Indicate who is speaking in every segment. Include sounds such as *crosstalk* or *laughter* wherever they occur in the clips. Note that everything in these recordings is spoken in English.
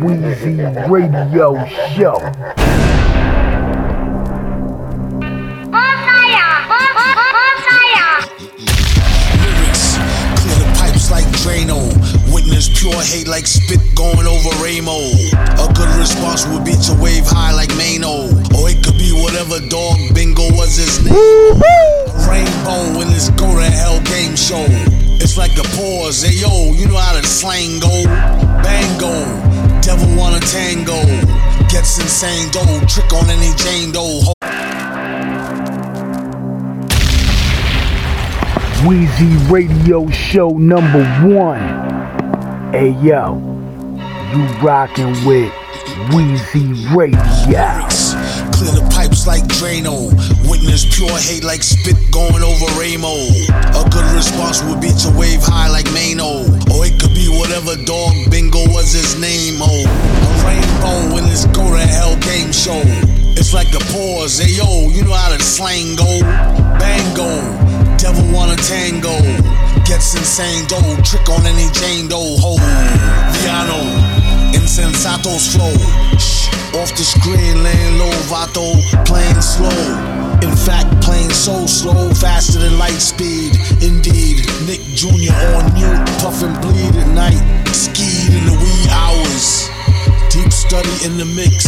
Speaker 1: Weezy Radio Show.
Speaker 2: lyrics. Clear the pipes like Drano. Witness pure hate like spit going over Ramo. A good response would be to wave high like Mano. Or it could be whatever dog bingo was his name. A rainbow in this go to hell game show. It's like the pause. Hey yo, you know how the slang go. Bango. Devil wanna tango. Gets insane dough. Trick on any Jane dough.
Speaker 1: Weezy Radio Show number one. Hey yo, you rockin' with Weezy Radio.
Speaker 2: Clear the pipes like Drano. Witness pure hate like spit going over Ramo. A good response would be to wave high like Mano. Or it could be whatever dog bingo was his name. Oh, a rainbow in this go to hell game show. It's like the pause. Hey yo, you know how to slang go. Bango. Devil wanna tango. Gets insane dough. Trick on any Jane dough. Ho. Viano. Insensatos flow. Shh. Off the screen, laying low, Vato, playing slow. In fact, playing so slow, faster than light speed. Indeed, Nick Jr. on mute, puff and bleed at night. Skied in the wee hours. Deep study in the mix.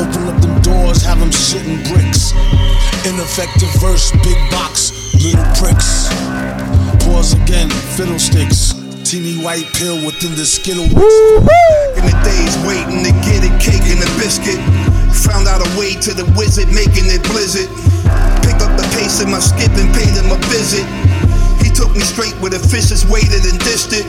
Speaker 2: Open up them doors, have them shitting bricks. Ineffective verse, big box, little pricks. Pause again, fiddlesticks. Teeny white pill within the skittle.
Speaker 3: in the days waiting to get a cake and a biscuit. Found out a way to the wizard, making it blizzard. Pick up the pace in my skip and paid him a visit. Took me straight where the fish is waited and dished it.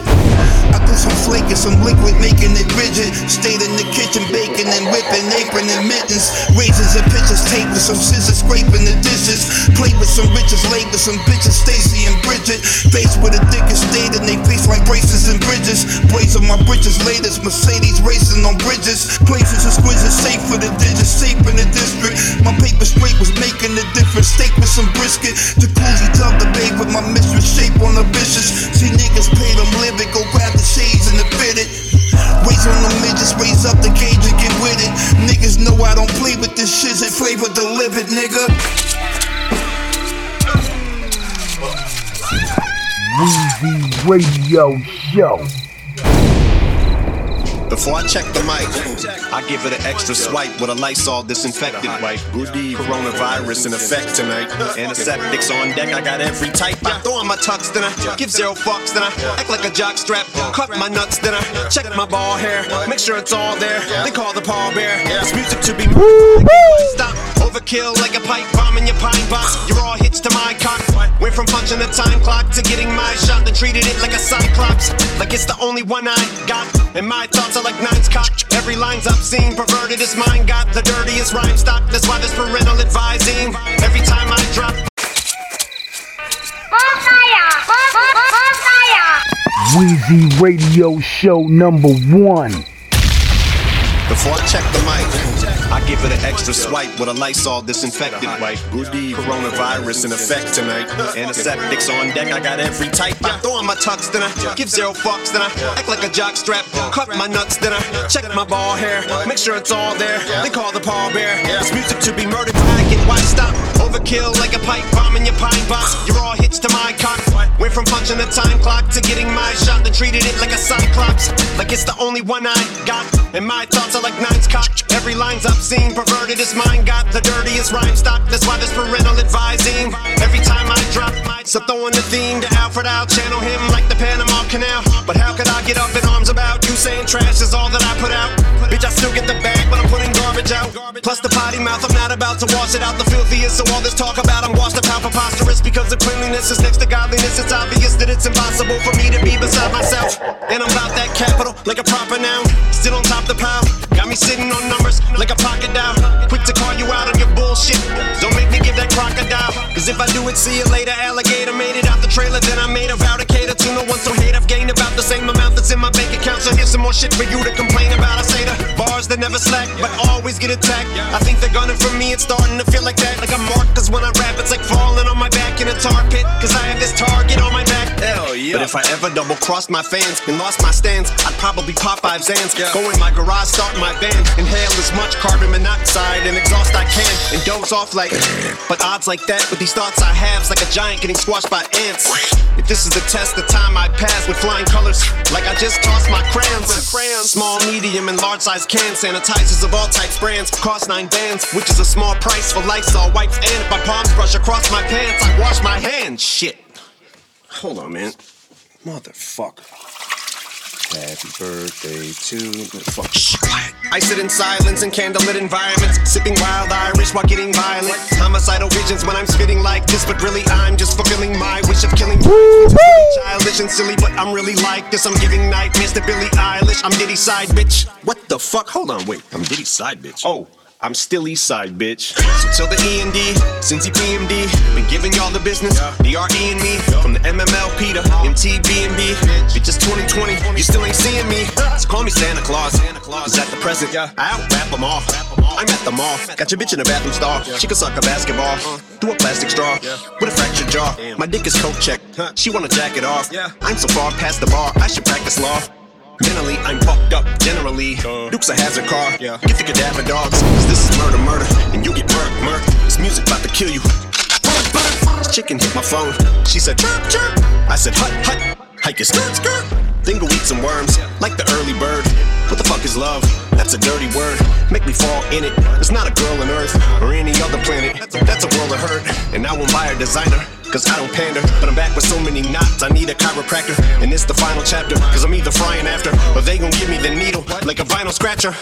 Speaker 3: I threw some flake and some liquid, making it rigid. Stayed in the kitchen, baking and whipping, apron and mittens. Razors and pitchers, tape with some scissors, scraping the dishes. Played with some riches, laid with some bitches, Stacy and Bridget. Faced with the thickest state and they face like braces and bridges. Blaze on my bridges, latest Mercedes racing on bridges. Places exquisite, safe for the digits, safe in the district. My paper straight was making a difference. Steak with some brisket. Jacuzzi tub the babe with my mistress, shape on the vicious. See niggas pay them living, go grab the shades and the fitted. Raise on the midgets, raise up the cage and get with it. Niggas know I don't play with this shit, it flavor delivered, nigga.
Speaker 1: Weezy Radio Show.
Speaker 4: Before I check the mic, I give it an extra swipe with a Lysol disinfectant wipe. Good. Coronavirus in effect tonight. Antiseptics on deck, I got every type. I throw on my tux, then I give zero fucks, then I act like a jock strap. Cut my nuts, then I check my ball hair. Make sure it's all there. They call the pallbearer. This music to be stop. Overkill like a pipe bomb in your pine box. You're all hits to my cock. Went from punching the time clock to getting my shot, then treated it like a cyclops. Like it's the only one I got. And my thoughts are like nines cock. Every line's obscene, perverted as mine. Got the dirtiest rhyme stock. That's why there's parental advising. Every time I drop.
Speaker 1: Weezy Radio Show number one.
Speaker 4: Before I check the mic, I give it an extra swipe with a Lysol disinfectant wipe. Coronavirus in effect tonight. Antiseptics on deck, I got every type. I throw on my tux, then I give zero fucks, then I act like a jock strap. Cut my nuts, then I check my ball hair. Make sure it's all there. They call the pallbearer. This music to be murdered. I get why stop. Overkill like a pipe bomb in your pine box. You're all hits to my cock. Went from punching the time clock to getting my shot, then treated it like a cyclops. Like it's the only one I got. And my thoughts are like nines cock. Every line's obscene, perverted as mine. Got the dirtiest rhyme stock. That's why there's parental advising. Every time I drop so throwing the theme to Alfred, I'll channel him like the Panama Canal. But how could I get up in arms about you saying trash is all that I put out? Bitch, I still get the bag, but I'm putting garbage out. Plus the potty mouth, I'm not about to wash it out. The filthiest, so all this talk about I'm washed up how preposterous because the cleanliness is next to godliness. It's obvious that it's impossible for me to be beside myself. And I'm about that capital like a proper noun. Still on top the pile. Got me sitting on numbers like a pocket dial. Quick to call you out on your bullshit. Don't make me give that crocodile. Cause if I do it, see you later. Alligator made it out the trailer, then I made a vow to cater to no one so hate. I've gained about the same amount that's in my bank account. So here's some more shit for you to complain about. I say the bars that never slack, but always get attacked. I think they're gunning for me, it's starting to feel like that. Like I'm marked, cause when I rap, it's like falling on my back in a tar pit. Cause I have this target on my back. Hell yeah. But if I ever double crossed my fans and lost my stance, I'd probably pop five Xans. Go in my garage, start my band, inhale as much carbon monoxide and exhaust I can, and doze off like. But odds like that with these thoughts I have's like a giant getting squashed by ants. If this is the test, the time I pass with flying colors, like I just tossed my crayons. Small, medium, and large size cans, sanitizers of all types, brands, cost nine bands, which is a small price for Lysol wipes. And if my palms brush across my pants, I wash my hands. Shit. Hold on, man. Motherfucker. Happy birthday to me. Fuck. Shh, quiet. I sit in silence in candlelit environments, sipping wild Irish while getting violent. Homicidal visions when I'm spitting like this, but really I'm just fulfilling my wish of killing. Childish and silly, but I'm really like this. I'm giving nightmares to Billie Eilish. I'm Diddy side bitch. What the fuck? Hold on, wait. I'm Diddy side bitch. Oh. I'm still East Side, bitch. So tell the E and D, Cincy PMD, been giving y'all the business. The RE and me, from the MMLP to MTB and B. Bitch, it's 2020, you still ain't seeing me. So call me Santa Claus. Cause at the present, I out rap them off. I'm at the mall, got your bitch in a bathroom stall. She can suck a basketball through a plastic straw with a fractured jaw. My dick is coke check, she wanna jack it off. I'm so far past the bar, I should practice law. Mentally, I'm fucked up generally. Duke's a hazard car. Yeah. Get the cadaver dogs. Cause this is murder, murder. And you get murk, murk. This music about to kill you. This chicken hit my phone. She said, chirp, chirp. I said, hut, hut. Hike your skirt, skirt. Then go eat some worms. Like the early bird. What the fuck is love? That's a dirty word. Make me fall in it. It's not a girl on Earth or any other planet. That's a world of hurt. And I won't buy a designer. Cause I don't pander, but I'm back with so many knots. I need a chiropractor, and it's the final chapter. Cause I'm either frying after, or they gon' give me the needle like a vinyl scratcher.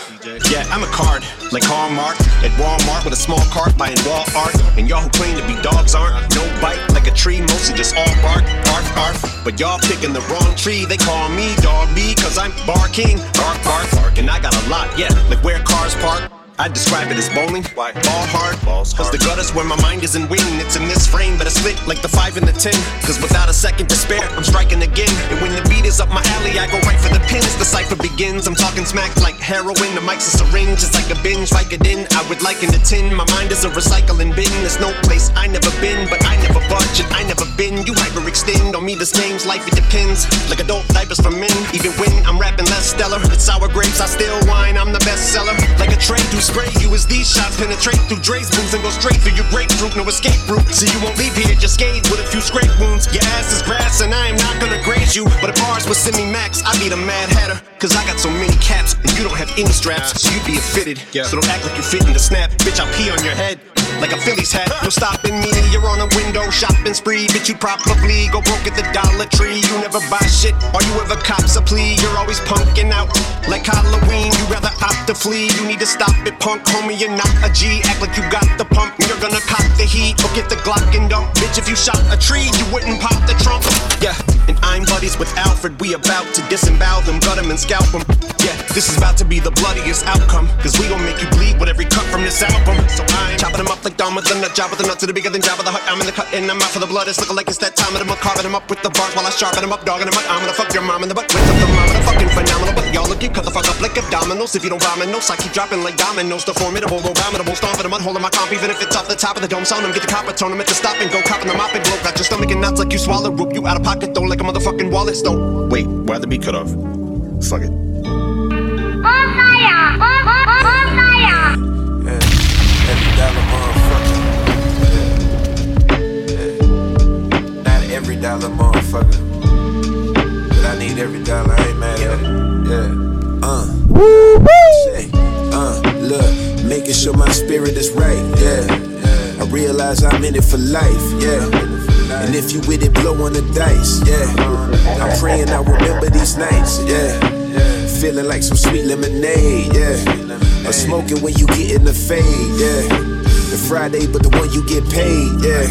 Speaker 4: Yeah, I'm a card, like Hallmark, at Walmart with a small cart buying wall art. And y'all who claim to be dogs aren't. No bite like a tree, mostly just all bark, bark, bark. But y'all picking the wrong tree. They call me Dog B, cause I'm barking, bark, bark, bark. And I got a lot, yeah, like where cars park. I describe it as bowling. Why? Ball hard. Balls hard. Cause the gutter's where my mind is in win. It's in this frame, but I split like the five and the ten. Cause without a second to spare, I'm striking again. And when the beat is up my alley, I go right for the pins. The cipher begins. I'm talking smack like heroin. The mic's a syringe. It's like a binge. Like it in, I would liken the tin. My mind is a recycling bin. There's no place I never been, but I never budge and I never been. You hyperextend on me. This game's life, it depends. Like adult diapers for men. Even when I'm rapping less stellar, it's sour grapes. I still whine. I'm the bestseller. Like a trade spray you as these shots penetrate through Dre's boots and go straight through your grapefruit. No escape route, so you won't leave here just scathed with a few scrape wounds. Your ass is grass, and I am not gonna graze you. But if ours was semi max, I'd be the mad hatter. Cause I got so many caps, and you don't have any straps, so you'd be a fitted. So don't act like you fit in the snap. Bitch, I'll pee on your head like a Phillies hat. No stopping me, you're on a window shopping spree. Bitch, you probably go broke at the Dollar Tree. You never buy shit, or you ever cops a plea. You're always punking out like Halloween. You rather opt to flee. You need to stop it, punk homie. You're not a G. Act like you got the pump. You're gonna cop the heat or get the Glock and dump. Bitch, if you shot a tree, you wouldn't pop the trunk. Yeah, and I'm buddies with Alfred. We about to disembowel them, gut them, and scalp them. Yeah, this is about to be the bloodiest outcome. Cause we gon' make you bleed with every cut from this album. So I'm chopping them up like Dom with the nut job with the nuts to the bigger than job with the hut. I'm in the cut and I'm out for the blood. It's looking like it's that time of month. Carving them up with the bars while I sharpen them up, dogging them up. I'm gonna fuck your mom in the butt with the thermometer. Fucking phenomenal. But y'all look, you cut the fuck up like abdominals. If you don't vomit, no, I keep dropping like dominoes. The formidable, abominable, stomping the mud, holding my comp. Even if it's off the top of the dome, sound them. Get the copper, tone them at stop and go. Copping the mop and blow. Got your stomach and nuts like you swallow. Rope you out of pocket though, like a motherfucking wallet stone. Wait, why'd the beat cut off? Fuck it.
Speaker 5: Oh, oh, oh, Every dollar motherfucker. Yeah. Yeah. Not every dollar motherfucker. But I need every dollar, I ain't mad at it. Yeah. Uh. Say, uh, look, making sure my spirit is right, yeah. I realize I'm in it for life, yeah. And if you with it, blow on the dice, yeah. I'm praying I remember these nights, yeah. Feeling like some sweet lemonade, yeah. Or smoking when you get in the fade, yeah. Friday, but the one you get paid, yeah.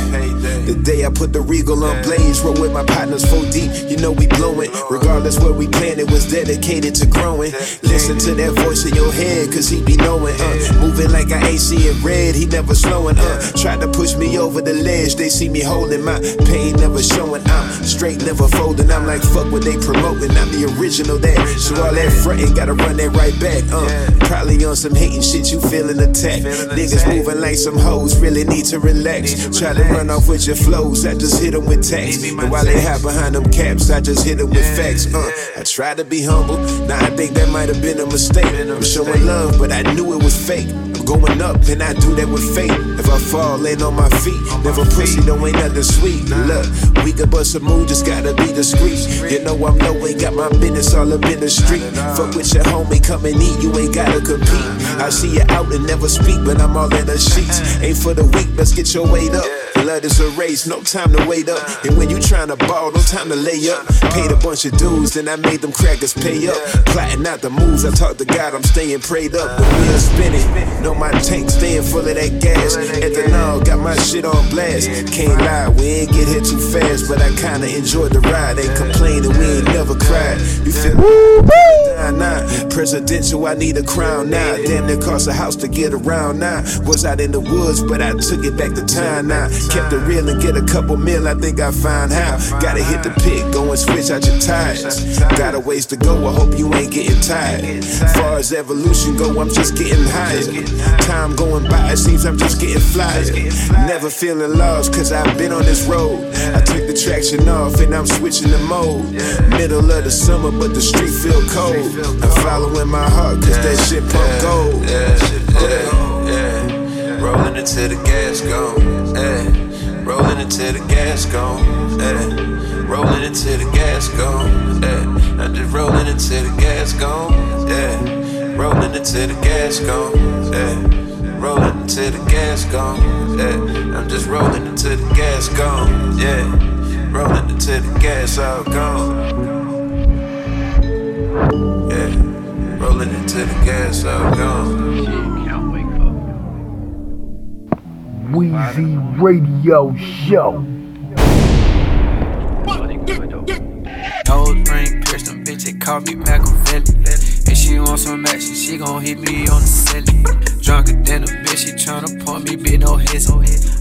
Speaker 5: The day I put the regal on blaze, roll with my partners full deep, you know we blowing. Regardless where we planted, was dedicated to growing. Listen to that voice in your head, cause he be knowing, uh. Moving like I ain't seeing red, he never slowing, uh. Tried to push me over the ledge, they see me holding my pain, never showing. I'm straight, never folding. I'm like, fuck what they promoting, I'm the original that. So all that frontin', gotta run that right back, uh. Probably on some hating shit, you feeling attacked. Niggas moving like some hoes really need to relax. Try to run off with your flows, I just hit them with text. And while they hide behind them caps, I just hit them with facts. Uh, I try to be humble, now I think that might have been a mistake. I'm showing love, but I knew it was fake. Going up, and I do that with faith. If I fall, land on my feet. Never pussy, don't ain't nothing sweet. Look, we can bust a move, just gotta be discreet. You know I'm low, ain't got my business all up in the street. Fuck with your homie, come and eat, you ain't gotta compete. I see you out and never speak, but I'm all in the sheets. Ain't for the weak, let's get your weight up. Blood is a race, no time to wait up. And when you tryna ball, no time to lay up. Paid a bunch of dues, then I made them crackers pay up. Plotting out the moves, I talk to God, I'm staying prayed up. The wheels spinning, know my tank staying full of that gas. Ethanol, got my shit on blast. Can't lie, we ain't get hit too fast, but I kinda enjoyed the ride. Ain't complaining, we ain't never cried. You feel Nah, nah. Presidential, I need a crown now. Damn, it cost a house to get around now. Was out in the woods, but I took it back to town now. Kept it real and get a couple mil, I think I find how. Gotta hit the pit, go and switch out your tires. Got a ways to go, I hope you ain't getting tired. Far as evolution go, I'm just getting higher. Time going by, it seems I'm just getting flyer. Never feeling lost, cause I've been on this road. I took the traction off and I'm switching the mode. Middle of the summer, but the street feel cold. I'm following my heart, cause that shit pump gold.
Speaker 6: Yeah, yeah, yeah. Rolling until the gas gone. Yeah. Rolling until the gas gone. Yeah. Rolling until the gas gone. Yeah. I'm just rolling until the gas gone. Yeah. Rolling until the gas gone. Yeah. Rolling until the gas gone. Yeah. I'm just rolling until the gas gone. Yeah. Rolling until the gas all gone. Yeah. Rolling until the gas all gone.
Speaker 1: Weezy Radio Show.
Speaker 7: Nose ring pierced them, bitch, it call me Machiavelli. If she want some action, she gon' hit me on the celly. Drunker than a bitch, she tryna pump me, bitch, no hits.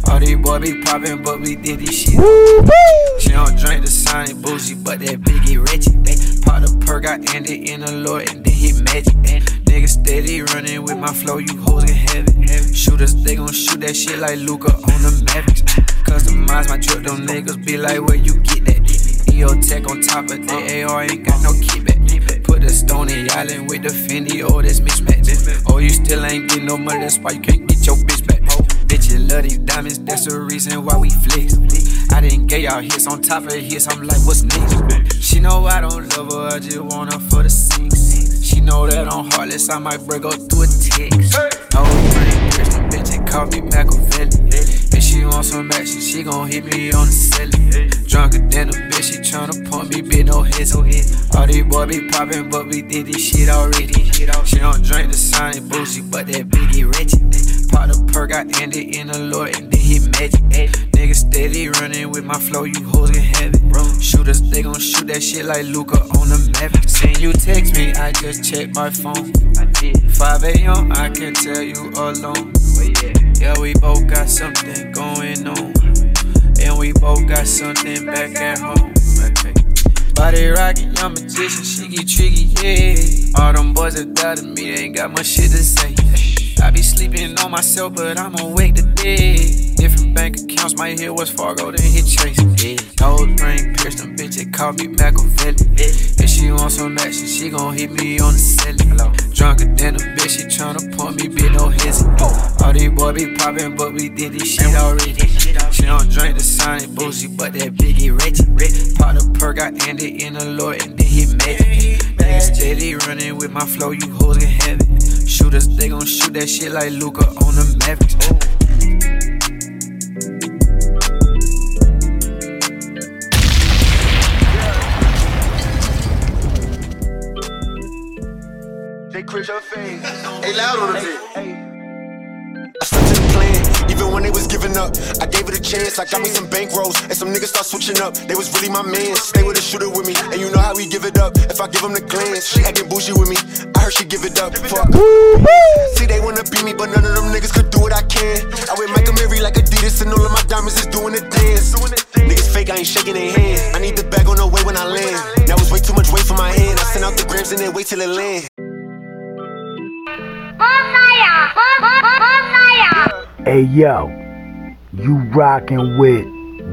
Speaker 7: All these boys be poppin', but we did this shit. She don't drink the Sonic bougie, but that biggie wretched. The perk, I ended in a Lord, and then hit magic. Nigga steady running with my flow, you hoes get heavy. Shooters, they gon' shoot that shit like Luka on the Mavericks. Customize my drip, them niggas be like, where you get that? EOTech on top of the AR, ain't got no kickback. Put a Stony Island with the Fendi, oh, that's mismatch. Oh, you still ain't get no money, that's why you can't get your bitch back. Bitches love these diamonds, that's the reason why we flex. I didn't get y'all hits on top of hits, I'm like, what's next? She know I don't love her, I just want her for the six. She know that I'm heartless, I might break up through a text. No ring, the bitch, and call me Machiavelli. If she want some action, she gon' hit me on the celly. Drunker than a bitch, she tryna pump me, bitch, no hits. All these boys be poppin', but we did this shit already. She don't drink the Sonic bougie, but that biggie wretched. Pop the perk, I ended in a Lord, and then hit magic. Nigga steady running with my flow, you hoes get heavy. Shooters, they gon' shoot that shit like Luka on the map. Seen you text me, I just checked my phone. 5 a.m., I can tell you alone. Yeah, we both got something going on. And we both got something back at home. Body rockin', young magician, she get tricky, yeah. All them boys that doubted me, they ain't got much shit to say. I be sleeping on myself, but I'm awake today. Different bank accounts, might hit Wells Fargo, then hit Chase. Yeah. Nose ring pierced them, bitch, they call me Machiavelli. If she want some action, she gon' hit me on the celly. Drunker than a bitch, she tryna pump me, bitch, no hissy. All these boys be poppin', but we did this shit already. She don't drink the Sonic bougie, but that biggie wretched. Pop the perk, I ended in a Lord, and then hit magic. Nigga steady running with my flow, you hoes get heavy. Shooters, they gon' shoot that shit like Luka on the Mavericks.
Speaker 8: They Chris your face. Hey, loud on the bit. Even when they was giving up. I gave it a chance. I got me some bankrolls, and some niggas start switching up. They was really my man. Stay with a shooter with me, and you know how we give it up. If I give them the glance, she acting bougie with me. I heard she give it up. Fuck. See, they wanna beat me, but none of them niggas could do what I can. I wear Mike Amiri like Adidas, and all of my diamonds is doing the dance. Niggas fake, I ain't shaking their hand. I need the bag on the way when I land. That was way too much weight for my hand. I send out the grams and then wait till it land.
Speaker 1: Hey yo, you rockin' with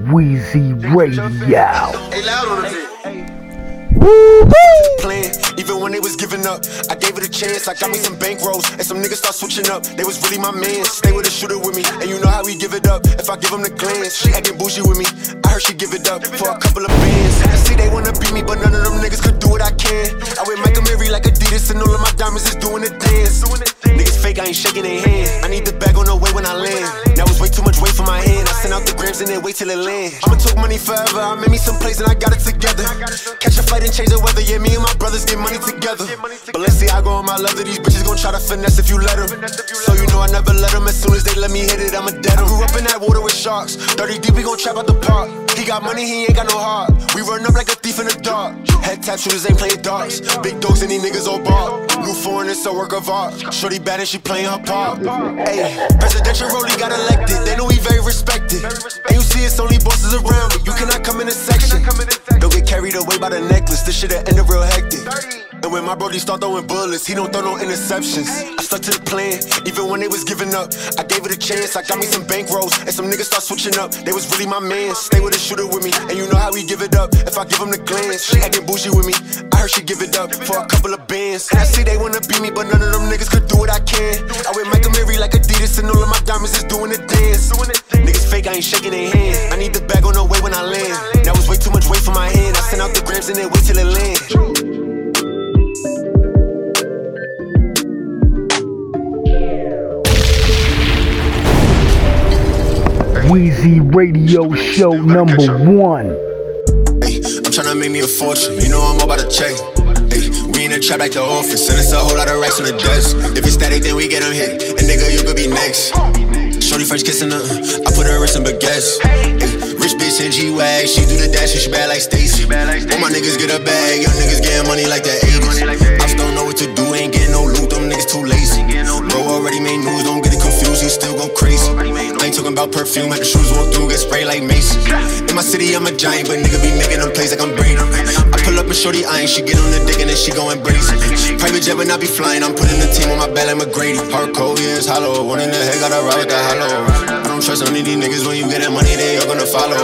Speaker 1: Weezy Radio.
Speaker 8: Hey, Playing, even when they was giving up, I gave it a chance. I got me some bank rolls, and some niggas start switching up. They was really my man. Stay with a shooter with me, and you know how we give it up. If I give them the glance, she acting bougie with me. I heard she give it up for a couple of bands. I see they wanna beat me, but none of them niggas could do what I can. I wear Mike Amiri like Adidas, and all of my diamonds is doing the dance. Niggas fake, I ain't shaking their hand. I need the bag on the way when I land. Now it's way too much weight for my hand. I send out the grams and then wait till it land. I'ma talk money forever. I made me some plays and I got it together. Catch a flight change the weather. Yeah, me and my brothers get money together. But let's see, I go on my leather. These bitches gon' try to finesse if you let them. So you know I never let them. As soon as they let me hit it, I'ma dead 'em. I grew up in that water with sharks. 30 deep, we gon' trap out the park. He got money, he ain't got no heart. We run up like a thief in the dark. Head tap shooters ain't playing darts. Big dogs and these niggas all bark. New foreign, it's a work of art. Shorty bad and she playing her part. Hey, presidential role, he got elected. They know he very respected. And you see, it's only bosses around me. You cannot come in this section. Don't get carried away by the necklace. This shit'll end up real hectic. And when my brody start throwing bullets, he don't throw no interceptions. I stuck to the plan, even when they was giving up. I gave it a chance. I got me some bank rolls, and some niggas start switching up. They was really my man. Stay with a shooter with me, and you know how we give it up. If I give them the glance, she acting bougie with me. I heard she give it up for a couple of bands. And I see they wanna beat me, but none of them niggas could do what I can. I wear Mike Amiri like Adidas, and all of my diamonds is doing the dance. Niggas fake, I ain't shaking their hand. I need the bag on the way when I land. Now it's way too much weight for my hand. I send out the grams and then wait till it land.
Speaker 1: Weezy Radio Show number one.
Speaker 8: Ay, I'm tryna make me a fortune. You know I'm about to check. Ay, we in the trap like the office, and it's a whole lot of racks on the desk. If it's static, then we get them hit. And nigga, you could be next. Shorty French kissing her. I put her wrist in baguettes. Rich bitch in G-Wag. She do the dash and she bad like Stacy. All my niggas get a bag. Young niggas getting money like the 80s. I just don't know what to do. Ain't getting no loot. Them niggas too lazy. Bro already made news. Don't get it confused. He still go crazy. Ain't talking about perfume. Had the shoes walk through. Get sprayed like Mason. In my city, I'm a giant. But nigga be making them plays like I'm Brady. I pull up and shorty eyeing. She get on the dick and then she go embrace. Private jet when I be flying. I'm putting the team on my back like McGrady. Hard code, yeah, it's hollow. One in the head, gotta ride with the hollow. Don't trust none of these niggas when you get that money, they all gonna follow.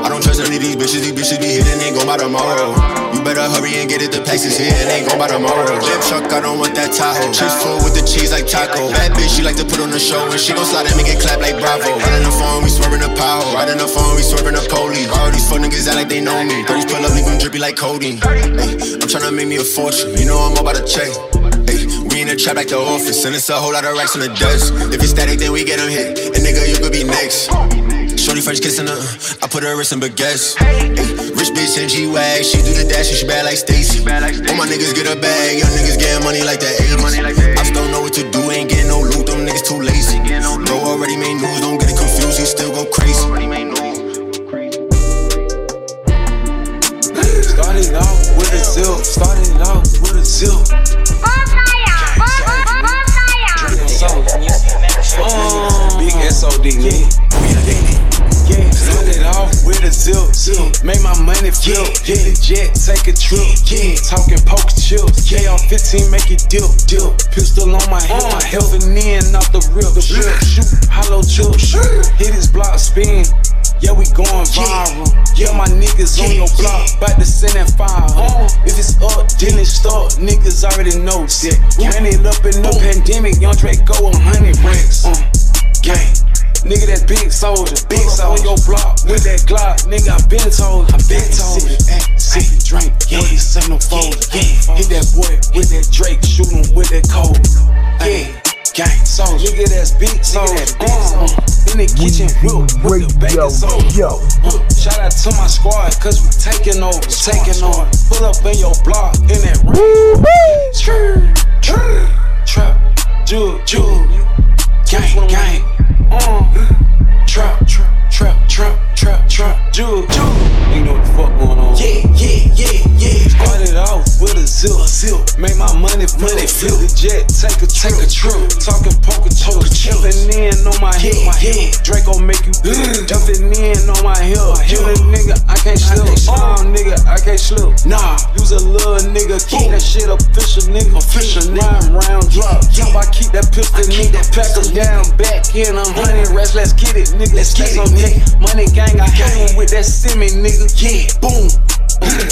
Speaker 8: I don't trust none of these bitches, these bitches be hitting, ain't gon' by tomorrow. You better hurry and get it, the pace is here, it ain't gon' by tomorrow. Limp truck, I don't want that Tahoe. Chips full with the cheese like taco. Bad bitch, she like to put on the show, and she gon' slide and make it clap like Bravo. Riding the phone, we swerving the power. Riding the phone, we swerving the police. All these fuck niggas act like they know me. 30s pull up, leave them drippy like codeine. I'm tryna make me a fortune, you know I'm about to check. The trap like the office, and it's a whole lot of racks on the desk. If it's static, then we get them hit. And nigga, you could be next. Shorty French kissing her, I put her wrist in baguettes. Rich bitch in G-Wag, she do the dash and she bad like Stacy. All my niggas get a bag, young niggas getting money like the 80s. I don't know what to do, ain't getting no loot, them niggas too lazy. Bro already made news, don't get it confused, he still go crazy.
Speaker 9: Started off with a zip, started off with a zip. SOD, nigga. Yeah, started off with a zip, zip. Made my money flip, hit the jet, take a trip. Yeah, talking poker chips. KR 15, make it dip, dip. Pistol on my hip, my health and in off the rip. The rip, shoot, hollow chip, hit his block, spin. Yeah, we going viral. Yeah, my niggas on your block, bout to send that fire. If it's up, then it's stuck. Niggas already know that. Ran it up in the pandemic, young Drake go a hundred bricks. Uh, gang. Nigga, that big soldier, big soldier on your block with that Glock. Nigga, I been told, I been told. Sip and drink, yeah, this ain't no fold. Yeah, hit that boy with that Drake, shoot him with that cold. Yeah, gang soldier. Nigga, that's big soldier. Uh, in the kitchen, real with the
Speaker 1: Radio
Speaker 9: bacon soldier.
Speaker 1: Show.
Speaker 9: Uh, shout out to my squad, cause we taking over, taking over. Pull up in your block, in that Trap, trap, jug, jug, gang, gang. Uh, trap, trap, trap, trap, trap, trap, jug, jug. You know what the fuck going on? Yeah, yeah, yeah, yeah. Started off with a zip, zip. Make my money, money flip the jet, take a take a trip. Talking poker chips, jumping in on my hip, my hip. Draco make you jumping in on my hip. Killing nigga, I can't slip. Oh nigga, I can't slip. Nah, use a little nigga, keep that shit official, nigga. Official, rhyme round drop. Jump, I keep that pistol, nigga. That Pack them down, back in, I'm hunting rest. Let's get it, nigga. Let's get it, nigga. Money gang, I hang with that semi, nigga. Yeah, boom.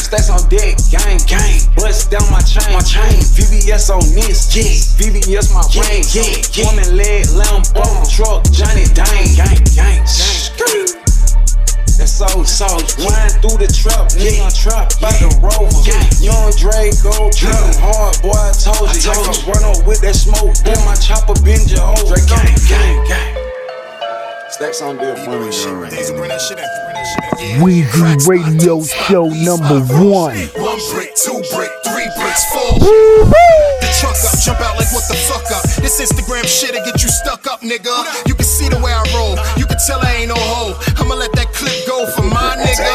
Speaker 9: Stacks on deck, gang, gang. Bust down my chain, my chain. VVS on this, yeah. VVS my yeah, range, yeah. Woman leg, Lambo, truck, Johnny Dang, gang, gang, gang. That's so, so, wind through the trap, nigga, trap, by the rover. Young Draco, trippin' hard, boy, I told you. I told you, run up with that smoke, then my chopper bend you over. Gang, gang, gang. Stacks on deal, money,
Speaker 1: Weezy Radio Show number one.
Speaker 10: One brick, two brick, three bricks, four. The truck up, jump out like what the fuck up. This Instagram shit'll get you stuck up, nigga. You can see the way I roll. You can tell I ain't no hoe. I'ma let that clip go for my nigga.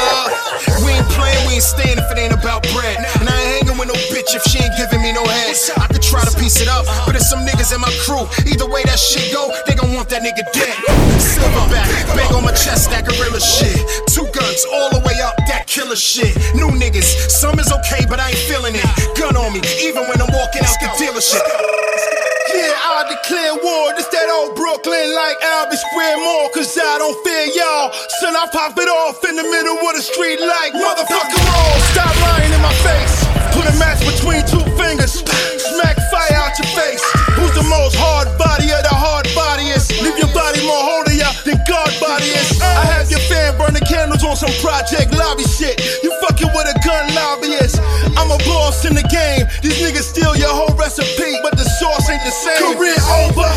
Speaker 10: We ain't playing, we ain't staying if it ain't about bread. And I ain't hanging with no bitch if she ain't giving me no head. I could try to piece it up, but there's some niggas in my crew. Either way that shit go, they gon' want that nigga dead. Silverback, bang on my chest, that gorilla shit. Two guns all the way up, that killer shit. New niggas, some is okay, but I ain't feeling it. Gun on me, even when I'm walking out the dealership. Yeah, I declare war. This that old Brooklyn like Albee Square Mall. Cause I don't fear y'all. Son, I pop it off in the middle of the street like motherfucker roll. Stop lying in my face. Put a match between two fingers. Smack fire out your face. Who's the most hard body of the hard fan on some project lobby shit. You fucking with a gun lobbyist. I'm a boss in the game. These niggas steal your whole recipe, but the sauce ain't the same. Career over.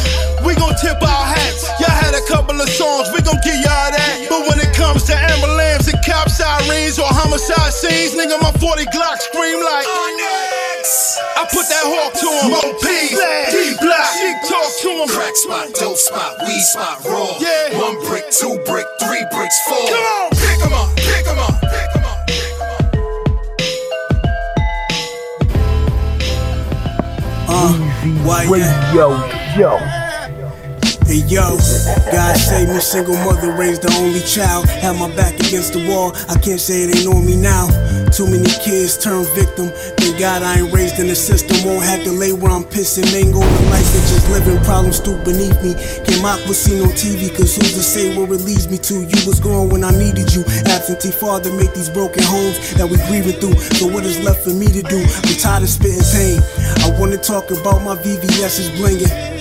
Speaker 10: We gon' tip our hats. Y'all had a couple of songs, we gon' give y'all that. But when it comes to ambulance and cop sirens or homicide scenes, nigga, my 40 Glock scream like. I put that hawk to him. Mo P, D Block, she talk to him.
Speaker 11: Crack spot, dope spot, weed spot, raw.
Speaker 10: Yeah.
Speaker 11: One brick, two brick, three bricks, four.
Speaker 10: Come on.
Speaker 11: Pick 'em up, pick 'em up, pick 'em up, pick 'em up.
Speaker 1: Weezy Radio Show.
Speaker 12: Hey yo, God save me, single mother raised the only child. Had my back against the wall, I can't say it ain't on me now. Too many kids turn victim. Thank God I ain't raised in the system. Won't have to lay where I'm pissing. Mango the life that just living. Problems stoop beneath me. Can't mock what's seen on TV, cause who's to say where it leads me to? You was gone when I needed you. Absentee father make these broken homes that we grieving through. So what is left for me to do? I'm tired of spitting pain. I wanna talk about my VVS is blinging.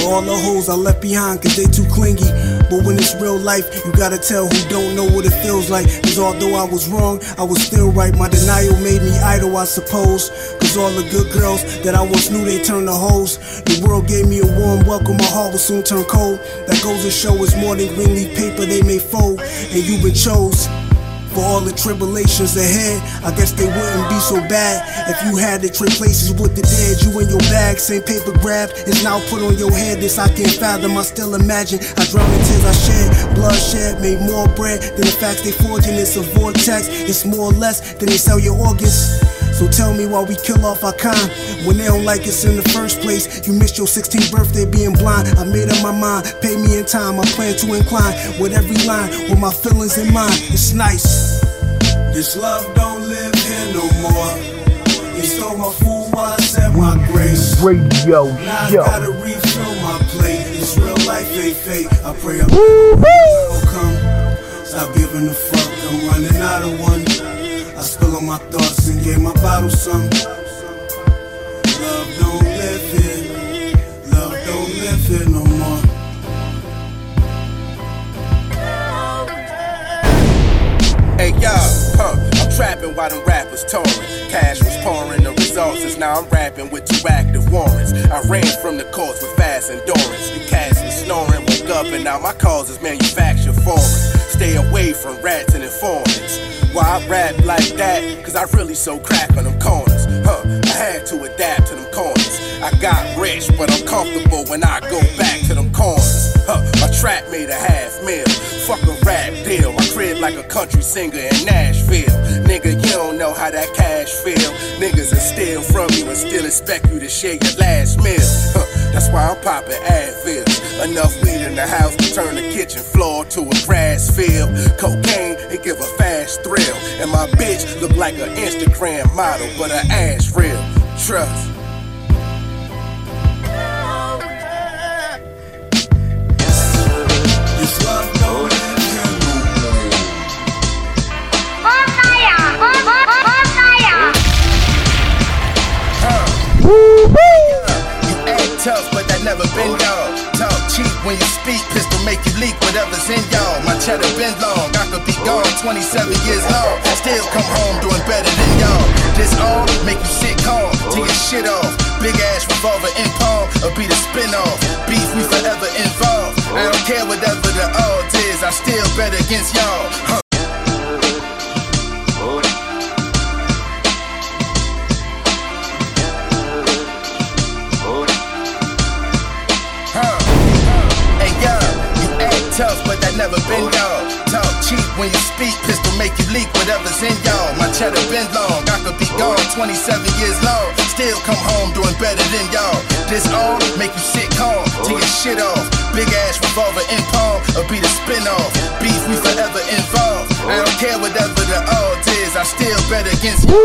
Speaker 12: For all the hoes I left behind cause they too clingy. But when it's real life, you gotta tell who don't know what it feels like. Cause although I was wrong, I was still right. My denial made me idle, I suppose. Cause all the good girls that I once knew they turned to hoes. The world gave me a warm welcome, my heart will soon turn cold. That goes to show it's more than green leaf paper they may fold. And you've been chose. For all the tribulations ahead, I guess they wouldn't be so bad if you had to trade places with the dead. You in your bag, same paper grabbed, it's now put on your head. This I can't fathom, I still imagine. I drown in tears I shed, bloodshed made more bread than the facts they forging. It's a vortex, it's more or less than they sell your organs. So tell me why we kill off our kind when they don't like us in the first place. You missed your 16th birthday being blind. I made up my mind, pay me in time. I plan to incline with every line with my feelings in mind. It's nice. This love don't live here no more. You stole my food while I said my grace.
Speaker 1: Radio
Speaker 12: Now I
Speaker 1: Show.
Speaker 12: gotta refill my plate. It's real life, ain't fake. I pray I'm. Stop giving a fuck. I'm running out of one. I spill on my thoughts and gave my bottle some. Love don't live here. Love don't live here no more.
Speaker 13: Hey yo, huh, I'm trapping while them rappers touring. Cash was pouring, the results is now I'm rapping with two active warrants. I ran from the courts with fast endurance. You cats was snoring, woke up and now my cause is manufactured foreign. Stay away from rats and informants. Why I rap like that? Cause I really so crack on them corners. Huh, I had to adapt to them corners. I got rich, but I'm comfortable when I go back to them corners. Huh, trap made a half mil. Fuck a rap deal. I crib like a country singer in Nashville. Nigga, you don't know how that cash feel. Niggas will steal from you and still expect you to share your last meal. Huh, that's why I'm popping Advil. Enough weed in the house to turn the kitchen floor to a grass field. Cocaine, it give a fast thrill. And my bitch look like an Instagram model, but her ass real. Trust. When you speak, pistol make you leak whatever's in y'all. My cheddar been long, I could be gone 27 years long. Still come home doing better than y'all. This all make you sit calm, till your shit off. Big ass revolver in palm, or be the spin off. Beef, we forever involved. I don't care whatever the odds is, I still bet against y'all. Huh. Tough, but that never been y'all. Talk cheap when you speak, pistol make you leak whatever's in y'all. My cheddar been long, I could be gone 27 years long. Still come home doing better than y'all. This all make you sit calm, till your shit off. Big ass revolver in palm, or be the spin off. Beef, we forever involved. I don't care whatever the odds is, I still bet against you.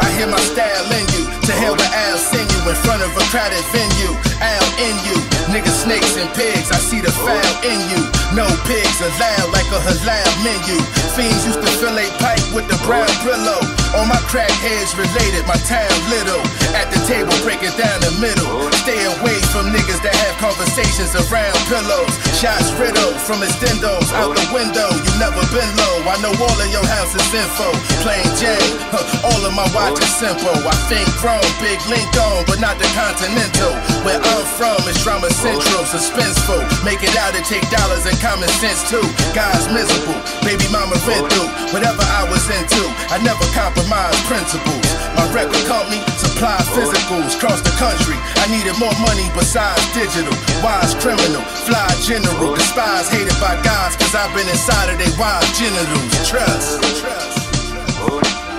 Speaker 13: I hear my style in you. To hell with Al send you in front of a crowded venue. Al in you. Niggas, snakes, and pigs. I see the foul in you. No pigs allowed like a halal menu. Fiends used to fillet pipe with the brown Brillo. All my crackheads related, my town little. At the table, break it down the middle. Stay away from niggas that have conversations around pillows. Shots riddled from extendos out the window. You never been low. I know all of your house's info. Plain Jane, huh, all of my watch is simple. I think grown, big link on, but not the continental. Where I'm from, is drama central, suspenseful. Make it out and take dollars and common sense too. Guys miserable, baby mama went through whatever I was into. I never compromised principles. My record company supply physicals across the country. I needed more money besides digital. Wise criminal, fly general, despised, hated by guys, cause I've been inside of their wise genitals. Trust.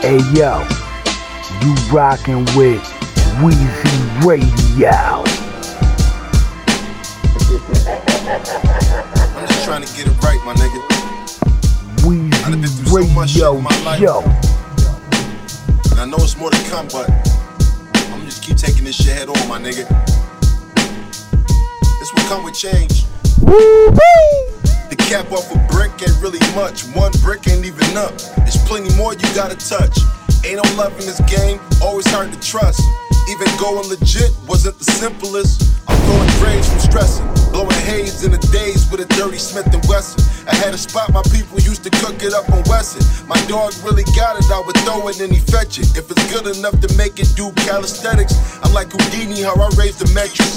Speaker 1: Hey yo, you rockin' with Weezy Radio.
Speaker 14: I'm just trying to get it right, my nigga. I done been through so much shit
Speaker 1: Radio
Speaker 14: in my life.
Speaker 1: Show.
Speaker 14: And I know it's more to come, but I'm just keep taking this shit head on, my nigga. This will come with change. The cap off a brick ain't really much. One brick ain't even up. There's plenty more you gotta touch. Ain't no love in this game, always hard to trust. Even going legit wasn't the simplest. I'm throwing grades from stressing, blowing haze in the days with a dirty Smith and Wesson. I had a spot my people used to cook it up on Wesson. My dog really got it, I would throw it and he fetch it. If it's good enough to make it do calisthenics, I'm like Houdini, how I raised the metric.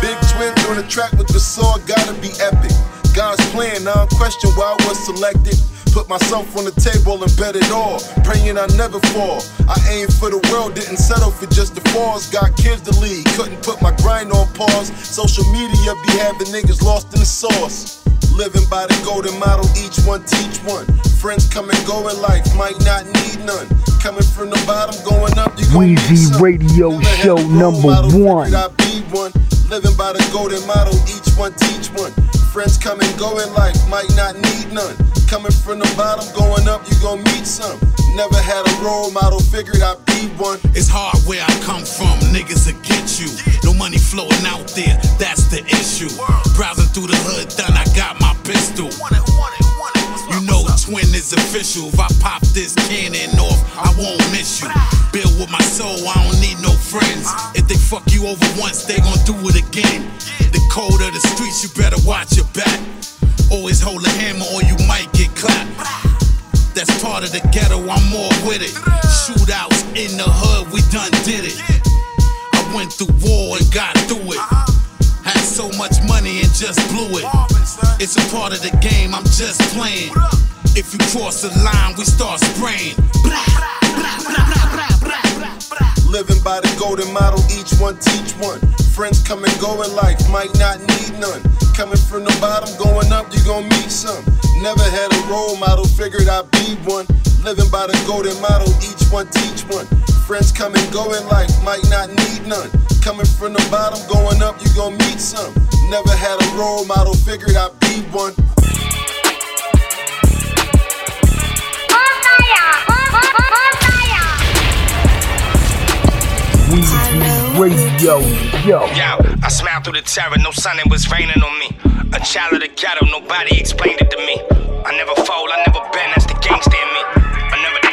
Speaker 14: Big twins on the track with the sword, gotta be epic. God's plan, I don't question why I was selected. Put myself on the table and bet it all. Praying I never fall. I aim for the world, didn't settle for just the falls. Got kids to lead, couldn't put my grind on pause. Social media be having niggas lost in the sauce. Living by the golden model, each one teach one. Friends come and go in life, might not need none. Coming from the bottom, going up, you
Speaker 1: Weezy. Radio Show number
Speaker 14: model,
Speaker 1: one.
Speaker 14: figured I'd be one. Living by the golden model, each one teach one. Friends come and go in life, might not need none. Coming from the bottom, going up, you gon' meet some. Never had a role model, figured I'd be one.
Speaker 2: It's hard where I come from, niggas will get you. No money flowing out there, that's the issue. Browsing through the hood, done, I got my pistol. You know, twin is official. If I pop this cannon off, I won't miss you. Build with my soul, I don't need no friends. If they fuck you over once, they gon' do it again. The code of the streets, you better watch your back. Always hold a hammer or you might get clapped. That's part of the ghetto, I'm more with it. Shootouts in the hood, we done did it. I went through war and got through it. Just blew it. It's a part of the game, I'm just playing. If you cross the line, we start spraying.
Speaker 14: Living by the golden model, each one teach one. Friends come and go in life, might not need none. Coming from the bottom, going up, you gon' meet some. Never had a role model, figured I'd be one. Living by the golden model, each one teach one. Friends come and go in life, might not need none. Coming from the bottom, going up, you gon' meet some. Never had a role model, figured I'd be one.
Speaker 1: Radio, yo.
Speaker 15: Yo, I smiled through the terror, no sun, it was raining on me. A child of the ghetto, nobody explained it to me. I never fold, I never been, that's the gangster in me.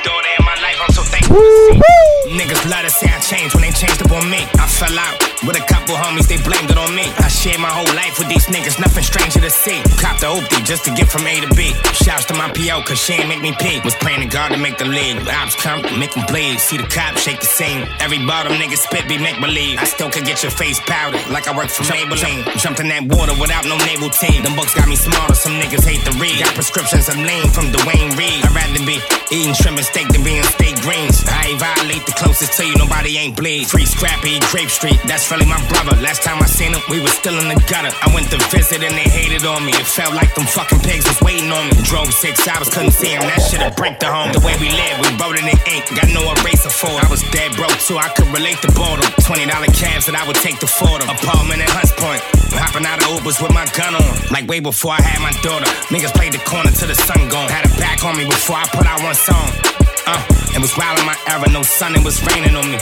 Speaker 15: Thought in my life, I'm so thankful to see. Niggas love to say I changed when they changed up on me. I fell out with a couple homies, they blamed it on me. I shared my whole life with these niggas, nothing stranger to see. Cop the oopty just to get from A to B. Shouts to my PO, cause she ain't make me pee. Was praying to God to make the league. Ops come, make them bleed. See the cops shake the scene. Every bottom nigga spit be make believe. I still could get your face powdered like I work for Maybelline. Jumped in that water without no naval team. Them books got me smarter, some niggas hate to read. Got prescriptions of lean from Duane Reade. I'd rather be eating shrimp and than being steak greens. I ain't violate the closest to you, nobody ain't bleed. Free Scrappy, Grape Street, that's really my brother. Last time I seen him, we was still in the gutter. I went to visit and they hated on me. It felt like them fucking pigs was waiting on me. Drove six hours, couldn't see him. That shit'll break the home. The way we live, we wrote it in ink. Got no eraser for it. I was dead broke too, I could relate to boredom. $20 cabs that I would take to Fordham. Apartment in Hunts Point. Hopping out of Ubers with my gun on. Like way before I had my daughter. Niggas played the corner till the sun gone. Had a back on me before I put out one song. Uh, it was wild in my era, no sun, it was raining on me.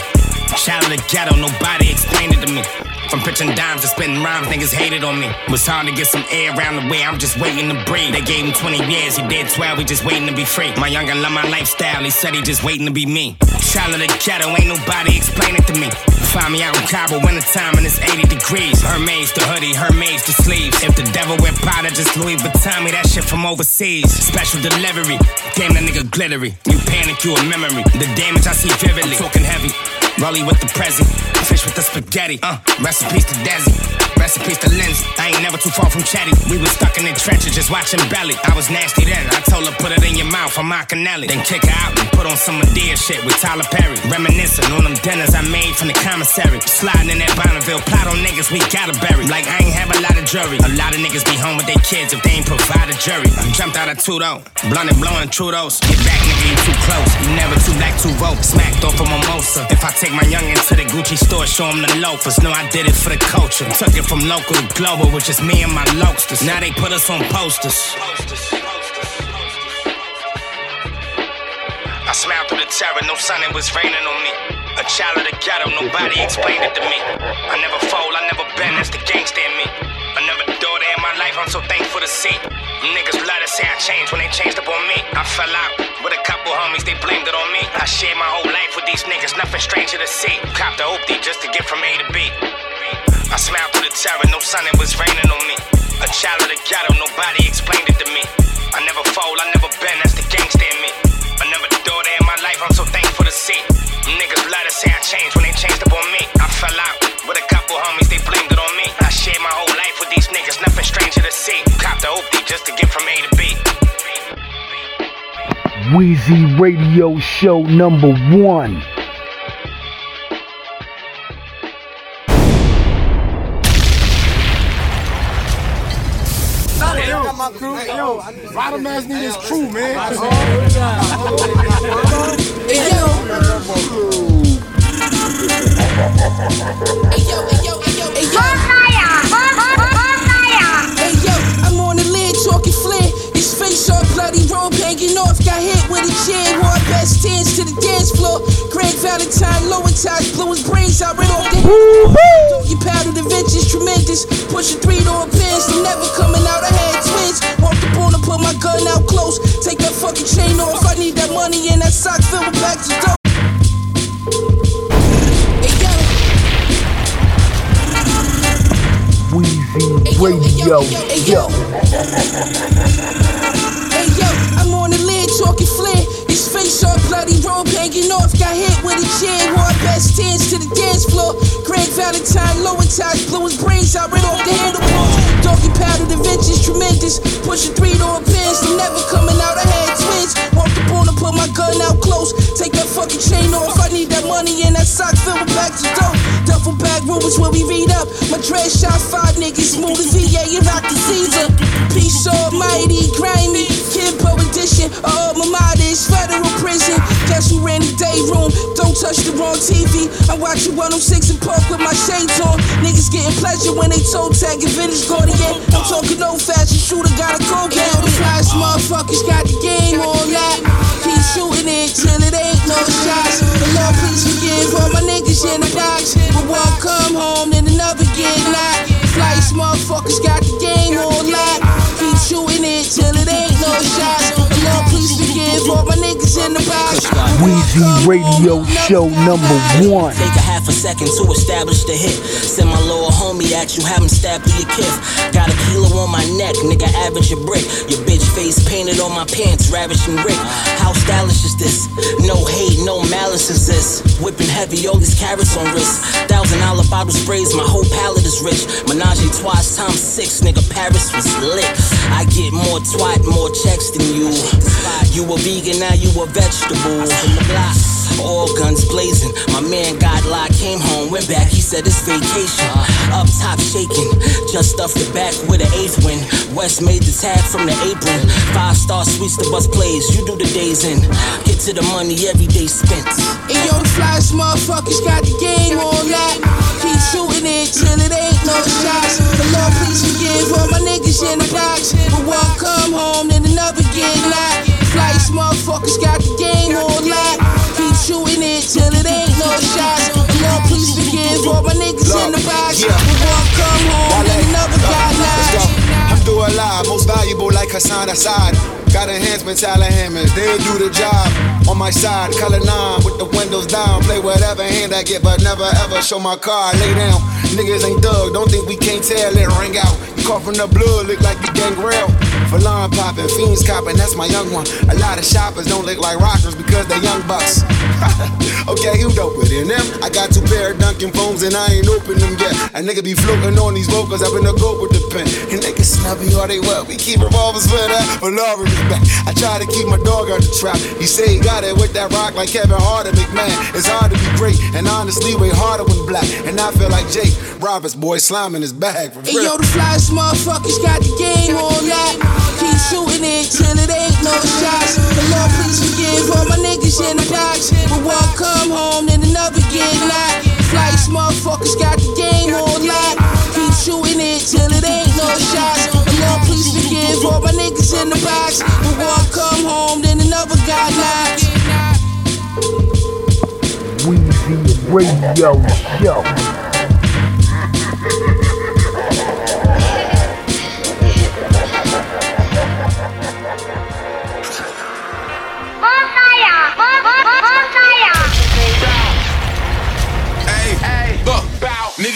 Speaker 15: Child of the ghetto, nobody explained it to me. From pitching dimes to spitting rhymes, niggas hated on me. It was hard to get some air around the way, I'm just waiting to breathe. They gave him 20 years, he did 12, we just waiting to be free. My younger love my lifestyle, he said he just waiting to be me. Child of the ghetto, ain't nobody explain it to me. Find me out in Cabo, wintertime, and it's 80 degrees. Hermes the hoodie, Hermes the sleeves. If the devil wear Prada, just Louis Vuitton, me that shit from overseas. Special delivery, damn that nigga glittery. You panic, you a memory. The damage I see vividly. Talking heavy. Rolly with the present, fish with the spaghetti. Uh, recipes to Desi, recipes to Lindsay. I ain't never too far from Chatty. We was stuck in the trenches just watching Belly. I was nasty then. I told her put it in your mouth. I'm Macanelli. Then kick her out and put on some Madea shit with Tyler Perry. Reminiscing on them dinners I made from the commissary. Sliding in that Bonneville, plot on niggas we gotta bury. Like I ain't have a lot of jury. A lot of niggas be home with their kids if they ain't provide a jury. I jumped out of Tudo, blunt and blowing Trudeau's. Get back, nigga, you too close. You never too black, too vote. Smacked off a mimosa. If I take my youngin' to the Gucci store, show them the loafers. Know I did it for the culture. Took it from local to global, which is me and my lokesters. Now they put us on posters. I smiled through the terror, no sun, it was raining on me. A child of the ghetto, nobody explained it to me. I never fold, I never been, that's the gangster in me. I never thought in my life, I'm so thankful to see. Niggas love to say I changed when they changed up on me. I fell out with a couple homies, they blamed it on me. I shared my whole life with these niggas, nothing stranger to see. Cop the oopty just to get from A to B. I smiled through the terror, no sun, it was raining on me. A child of the ghetto, nobody explained it to me. I never fold, I never been, that's the gangster in me. I never thought in my life, I'm so thankful to see. Niggas love to say I changed when they changed up on me. I fell out with a couple homies, they blamed it on me. I shared my whole life with these niggas, nothing stranger to see. Cop the oopty just to get from A to B.
Speaker 1: Weezy Radio Show number one.
Speaker 10: My crew. Yo, bottom ass need his crew, man.
Speaker 16: Hey yo. Hey yo, hey yo, hey yo, hey yo. Hey yo, I'm on the lid talking flair. His face all bloody, robe hanging off. Got hit with a chair, wore best tens to the dance floor. Greg Valentine, lower ties, blew his brains out right off the head. Doggy paddle, the adventures tremendous. Pushing three door pins, never coming out. I had twins. Walked on her, put my gun out close. Take that fucking chain off. I need that money and that sock filled with bags of dope.
Speaker 1: Weezy Radio, yo.
Speaker 16: All bloody, robe hanging off. Got hit with a chair, wore best tens to the dance floor. Greg Valentine, lower ties, blew his brains out right off the handlebars. Doggy paddle, the adventures tremendous. Pushing three door pins, they never coming out. I had twins. Walked on her, put my gun out close. Take that motherfucking chain off. I need that money and that sock filled with packs of dope. Duffel bag rumors where we read up. My dread shot five niggas, as VA and rock the Caesar. Peace almighty, grimy. Edition, oh my mind is federal prison. Guess who ran the day room? Don't touch the wrong TV. I'm watching 106 and Park with my shades on. Niggas getting pleasure when they toe tag and vintage Guardian. I'm talking old fashioned shooter, got a cold game. The flies motherfuckers got the game on lock. Keep shooting it till it ain't no shots. The Lord please forgive all my niggas in the docks. But one come home, then another get knocked. Flights motherfuckers got the game on lock. Keep shooting it till it ain't no shots. The Lord please forgive all my niggas in the box.
Speaker 1: Weezy Radio Show number one.
Speaker 17: Take a half a second to establish the hit. Send my little homie at you, have him stab through your kith. Got a kilo on my neck, nigga, average a brick. Your bitch face painted on my pants, ravishing Rick. How stylish is this? No hate, no malice is this. Whipping heavy, all these carrots on wrist. Thousand dollar bottle sprays, my whole palette is rich. Menage twice times six, nigga, Paris was lit. I get more twat, more checks than you. You a vegan, now you a vegetable. All guns blazing. My man got locked, came home, went back. He said it's vacation. Up top shaking, just stuffed the back with an eighth win. West made the tag from the apron. Five star suites, the bus plays. You do the days in. Get to the money every day spent.
Speaker 16: And yo, the flies motherfuckers got the game on lock. Flights motherfuckers got the game on lock. Keep shooting it till it ain't no shots.
Speaker 11: Hassan Assad. Got enhancements, hammers, they'll do the job. On my side, color nine with the windows down. Play whatever hand I get, but never ever show my card. Lay down, niggas ain't thug, don't think we can't tell it. Ring out, you call from the blood, look like you gangrel. For line popping, fiends copping, that's my young one. A lot of shoppers don't look like rockers because they young bucks. *laughs* okay, who dope within them? I got two pair of Dunkin' phones and I ain't opened them yet. A nigga be floating on these vocals, I've been a goat with the pen. And they can snub me all they want. We keep revolvers for that, but love is back. I try to keep my dog out the trap. He say he got it with that rock like Kevin Hart and McMahon. It's hard to be great, and honestly, way harder when black. And I feel like Jake Roberts, boy, slime his bag for real.
Speaker 16: yo, the flies motherfuckers got the game on lock. Keep shooting it till it ain't no shots. The Lord please forgive all my niggas in the box. But one come home, then another get knocked. Flights motherfuckers got the game on lock. Keep shooting it till it ain't no shots. The Lord please forgive all my niggas in the box. But one come home, then another got knocked.
Speaker 1: Weezy Radio Show.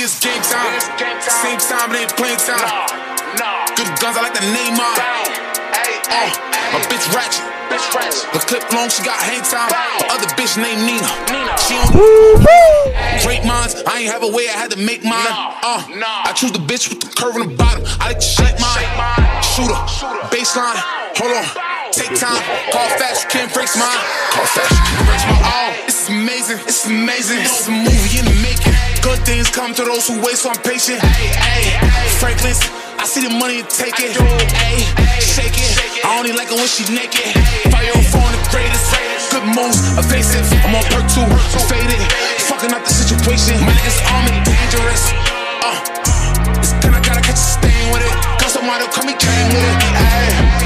Speaker 18: Niggas game time. it's Same time, it ain't playing time. nah Good guns, I like the name on. Uh, my bitch ratchet. Bitch ratchet. The clip long, she got hang time. My other bitch named Nina. Nina. She on great minds. I ain't have a way, I had to make mine. Uh, I choose the bitch with the curve in the bottom. I like to shake mine. Shooter, baseline. Hold on. Take time, call fast, you can't break mine. Call fast, you can't break my all. It's amazing, it's amazing. It's a movie in the making. Good things come to those who wait, so I'm patient. Hey, Franklin's, I see the money and take it. Hey, shake it. I only like it when she naked. Fire on phone, the greatest. Good moves, evasive. I'm on perk two, faded. Fucking up the situation. My niggas on me, dangerous. Uh, it's gonna gotta catch a stain with it. Cause somebody come me came with it. Hey,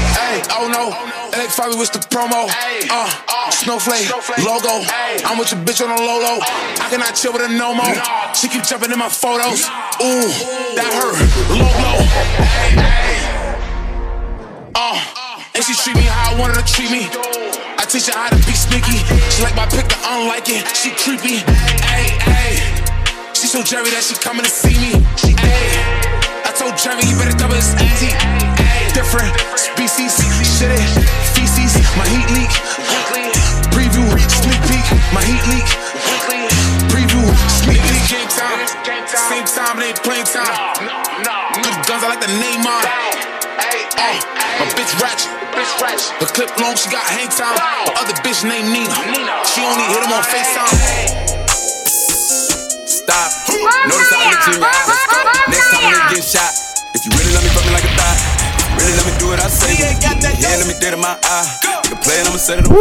Speaker 18: oh no. LA Fabi with the promo. Uh, snowflake, logo. I'm with your bitch on the low low. I cannot chill with her no more. She keep jumping in my photos. Ooh, that hurt. Low low. Hey, hey. Uh, and she treat me how I want her to treat me. I teach her how to be sneaky. She like my pick, I unlike it. She creepy. Hey, hey. She so Jerry that she coming to see me. Hey, I told Jerry he better double his easy. Different species, shit it, feces. My heat leak. Preview, sneak peek. My heat leak. Preview, sneak peek. Game time, same time, it ain't playing time. Good guns, I like the name on. Uh, my bitch ratchet. The clip long, she got hang time. The other bitch named Nina. She only hit him on FaceTime.
Speaker 19: Stop. Notice how I look in your eyes. Next time you get shot. If you really love me, fuck me like a thot. Really let me do what I say. Yeah, let me dead in my eye. The play and I'ma set it on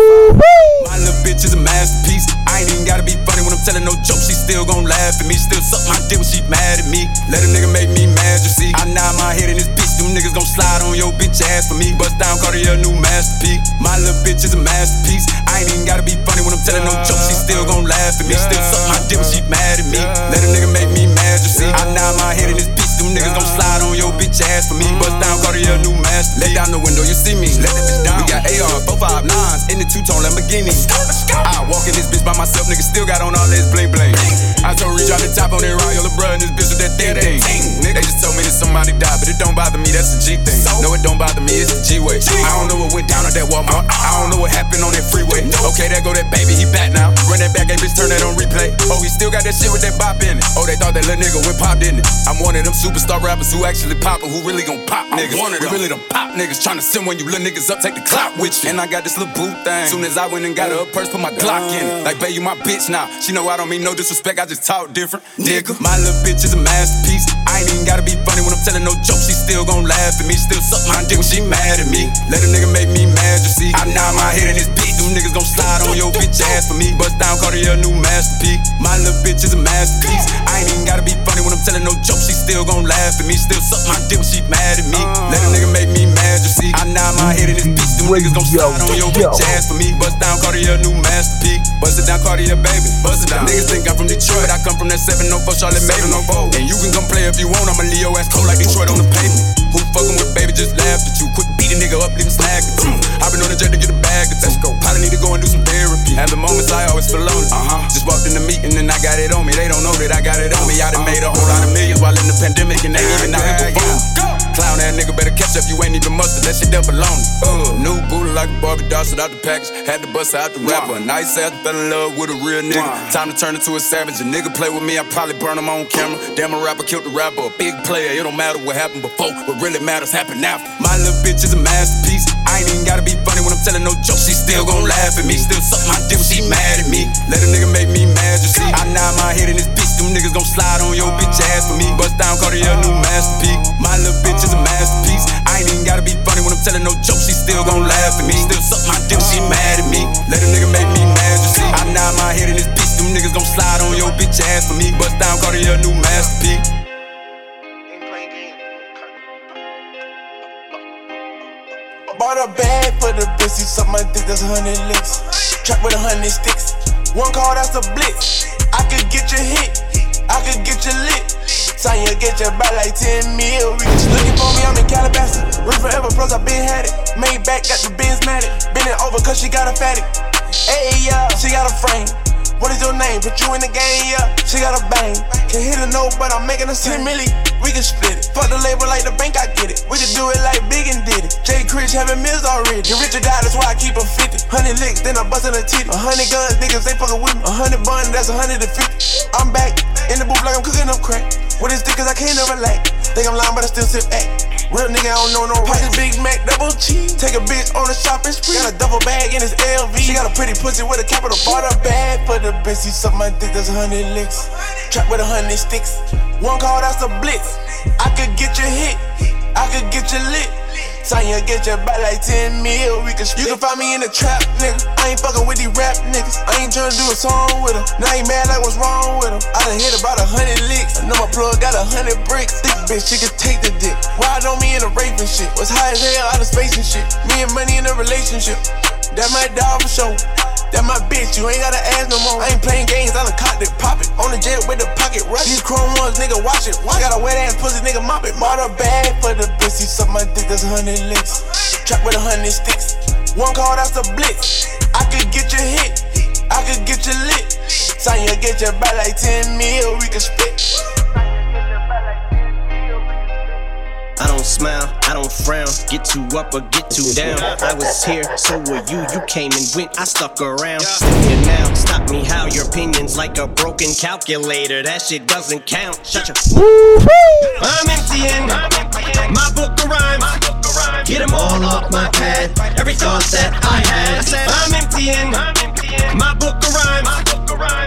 Speaker 19: My little bitch is a masterpiece. I ain't even gotta be funny when I'm telling no joke. She still gon' laugh at me. Still suck my dick when she mad at me. Let a nigga make me mad, you see. I nod my head in this bitch. Them niggas gon' slide on your bitch ass for me. Bust down Cartier, new masterpiece. My little bitch is a masterpiece. I ain't even gotta be funny when I'm telling no joke. She still gon' laugh at me. Still suck my dick when she mad at me. Let a nigga make me mad, you see. I nod my head in this bitch. Them niggas gon' slide on your bitch ass for me. Bust down go to your new master. Let down the window, you see me. Let that bitch down. We got AR, 459s in the two tone Lamborghini. I walk in this bitch by myself, nigga still got on all this bling bling. I told Reach out the top on that Royal bro, and this bitch with that thing thing. Nigga, they just told me that somebody died, but it don't bother me, that's the G thing. No, it don't bother me, it's the G way. I don't know what went down at that Walmart. Uh-uh. I don't know what happened on that freeway. Okay, there go that baby, he back now. Run that back, hey bitch, turn that on replay. Oh, he still got that shit with that bop in it. Oh, they thought that little nigga went pop, didn't it? I'm one of them superstar rappers who actually pop, who really gon' pop niggas. One of them. We really them pop niggas tryna send when you little niggas up, take the clout with you. And I got this little boot thing. Soon as I went and got her a purse, put my Glock in it. Like, babe, you my bitch now. She know I don't mean no disrespect, I just talk different. Nigga, my little bitch is a masterpiece. I ain't even gotta be funny when I'm telling no joke. She still gon' laugh at me, still suck my dick when she mad at me. Let a nigga make me mad, you see. I nod my head in this bitch. Them niggas gon' slide on your bitch ass for me. Bust down Cartier, new masterpiece. My little bitch is a masterpiece. I ain't even gotta be funny when I'm telling no joke. She still gon' laugh at me, still suck my dick when she mad at me. Let a nigga make me mad, you see. I nod my head in this bitch. Them niggas gon' slide on your bitch ass for me. Bust down Cartier, new masterpiece. Bust it down Cartier, baby. Bust it down. Niggas think I'm from Detroit. I come from that 704 Charlotte Mason. Oh and you can come play if you want. I'm a Leo ass cold like Detroit on the pavement. Who fucking with baby just laughed at you. Quick beat a nigga up, leave him snagged at you. i been on the jet to get a bag of go. Probably need to go and do some therapy. Having moments I always feel lonely. Uh huh. Just walked in the meeting and I got it on me. They don't know that I got it on me. I done made a whole lot of millions while in the pandemic and they even out here performing. Clown ass nigga better catch up, you ain't even mustard. That shit up alone. Uh, new booty like a Barbie doll, shit out the package. Had to bust out the rapper. Nice ass fell in love with a real nigga. Time to turn into a savage. A nigga play with me, I probably burn him on camera. Damn, a rapper killed the rapper. A big player, it don't matter what happened before. What really matters happened after. My little bitch is a masterpiece. I ain't even gotta be funny when I'm telling no joke. She still gon' laugh at me. Still suck my dick when she mad at me. Let a nigga make me mad, you see. I nod my head in this bitch. Them niggas gon' slide on your bitch ass for me. Bust down Cartier, new masterpiece. My little bitch is a masterpiece. I ain't even gotta be funny when I'm telling no joke. She still gon' laugh at me. Still suck my dick she mad at me. Let a nigga make me mad, you see. I nod my head in this bitch. Them niggas gon' slide on your bitch ass for me. Bust down Cartier, new masterpiece.
Speaker 20: Bought a bag for the bitch, suck my dick, that's a hundred licks. Trap with a hundred sticks. One call, that's a blitz. I could get you hit, I could get you lit. Tanya get your back like 10 mil. Looking for me, I'm in Calabasas. Real forever, plus I been had it. Made back, got the Matic. Been it over, cause she got a fatty. Hey, yeah, she got a frame. What is your name? Put you in the game, yeah. She got a bang. Can't hit a note, but I'm making a 10 milli. We can split it. Fuck the label like the bank, I get it. We can do it like Big and did it. Jay Chris having mills already. The richer die, that's why I keep a 50. 100 licks, then I bust in a titty. 100 guns, niggas, they fucking with me. 100 bun, that's 150. I'm back in the booth like I'm cooking up crack. With this dick, cause I can't never lack. Think I'm lying, but I still sit back. Real nigga, I don't know no rap. Big Mac, double cheese. Take a bitch on a shopping spree. Got a double bag in his LV. She got a pretty pussy with a capital. Bought a bag for the bitch. She suck my dick, that's a hundred licks. Trap with a hundred sticks. One call, that's a blitz. I could get you hit. I could get you lit. Tanya get your back like 10 mil. We can split. You can find me in the trap, nigga. I ain't fucking with these rap niggas. I ain't tryna do a song with them. Now you mad like what's wrong with them. I done hit about a hundred licks. I know my plug got a hundred bricks. Thick bitch, she can take the dick. Ride on me in a rape and shit. Was high as hell out of space and shit. Me and money in a relationship. That my dog for sure. That my bitch, you ain't gotta ask no more. I ain't playing games, I done cocked it, pop it. On the jet with the pocket rush. These chrome ones, nigga, watch it. Watch. Got a wet ass pussy, nigga, mop it. A bag for the bitch, he suck my dick, that's a hundred licks. Trap with a hundred sticks. One call, that's a blitz. I could get you hit, I could get you lit. Sign you get your back like 10 mil, we can split.
Speaker 4: I don't smile, I don't frown, get too up or get too down. I was here, so were you. You came and went, I stuck around. Still here now, stop me how your opinion's like a broken calculator. That shit doesn't count. Shut your. I'm emptying my book of rhymes. Get them all off my pad. Every thought that I had. I said, I'm emptying my book of rhymes.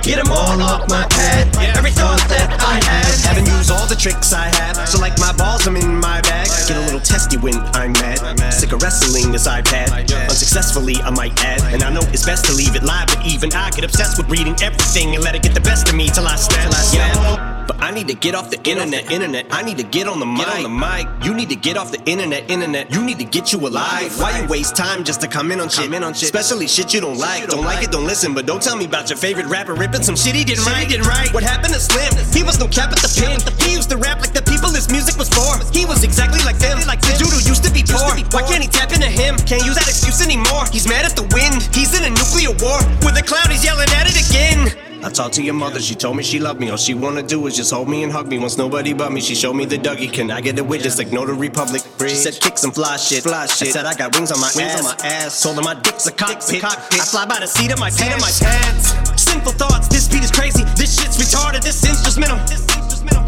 Speaker 4: Get them all off my pad. Every thought that I had. Haven't used all the tricks I have. So, like my balls, I'm in my bag. Get a little testy when I'm mad. Sick of wrestling this iPad. Unsuccessfully, I might add. And I know it's best to leave it live, but even I get obsessed with reading everything and let it get the best of me till I snap. Yeah. But I need to get off the internet, internet. I need to get on the mic. on the mic. You need to get off the internet, internet. You need to get you alive. Why you waste time just to come in on shit? in on shit. Especially shit you don't like. Don't like it, don't listen. But don't tell me about your favorite rapper ripping some shit he didn't write. Didn't write. What happened to Slim? He was no cap at the pen. He used to rap like the people his music was for. He was exactly like them. Like the dude who used to be poor. Why can't he tap into him? Can't use that excuse anymore. He's mad at the wind. He's in a nuclear war. With a cloud, he's yelling at it again. I talked to your mother, she told me she loved me. All she wanna do is just hold me and hug me. Wants nobody but me. She showed me the Dougie. Can I get a witness? Like no the Republic. She said kick some fly shit. Fly shit. I said I got wings on my wings ass. on my ass. Told her my dick's a cockpit. cockpit. I fly by the seat of my seat of my pants. Sinful thoughts. This beat is crazy. This shit's retarded. This instrumental.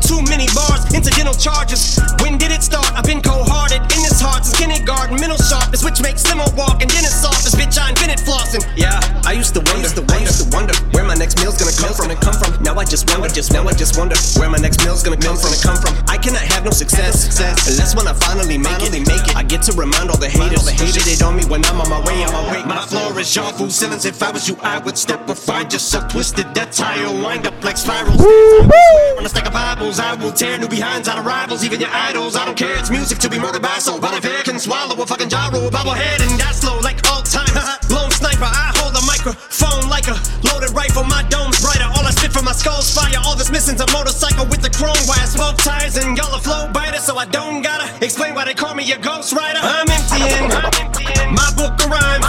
Speaker 4: Too many bars, incidental charges. When did it start? I've been cold-hearted in this heart since kindergarten. Mental sharpness, which makes limo walk and dentist office. Bitch, I invented flossing. Yeah, I used to wonder, used to wonder, wonder where my next meal's gonna come from. And come from. Now I just wonder, just now I just wonder where my next meal's gonna come from. Come from. I cannot have no success, success unless when I finally make it. Make it. I get to remind all the haters, all the haters it on me when I'm on my way, on my way. My floor is your food ceilings. If I was you, I would step aside. Just so twisted that tire wind up like spirals. On a stack of Bibles, I will tear new behinds out of rivals, even your idols. I don't care, it's music to be murdered by soul. But if air can swallow a fucking gyro, bobblehead and die slow like all time. *laughs* Lone sniper, I a microphone like a loaded rifle. My dome's brighter, all I spit from my skull's fire. All this missing's a motorcycle with the chrome wire, smoke tires, and y'all are flow biters, so I don't gotta explain why they call me a ghost rider. I'm emptying, emptying my book of rhymes.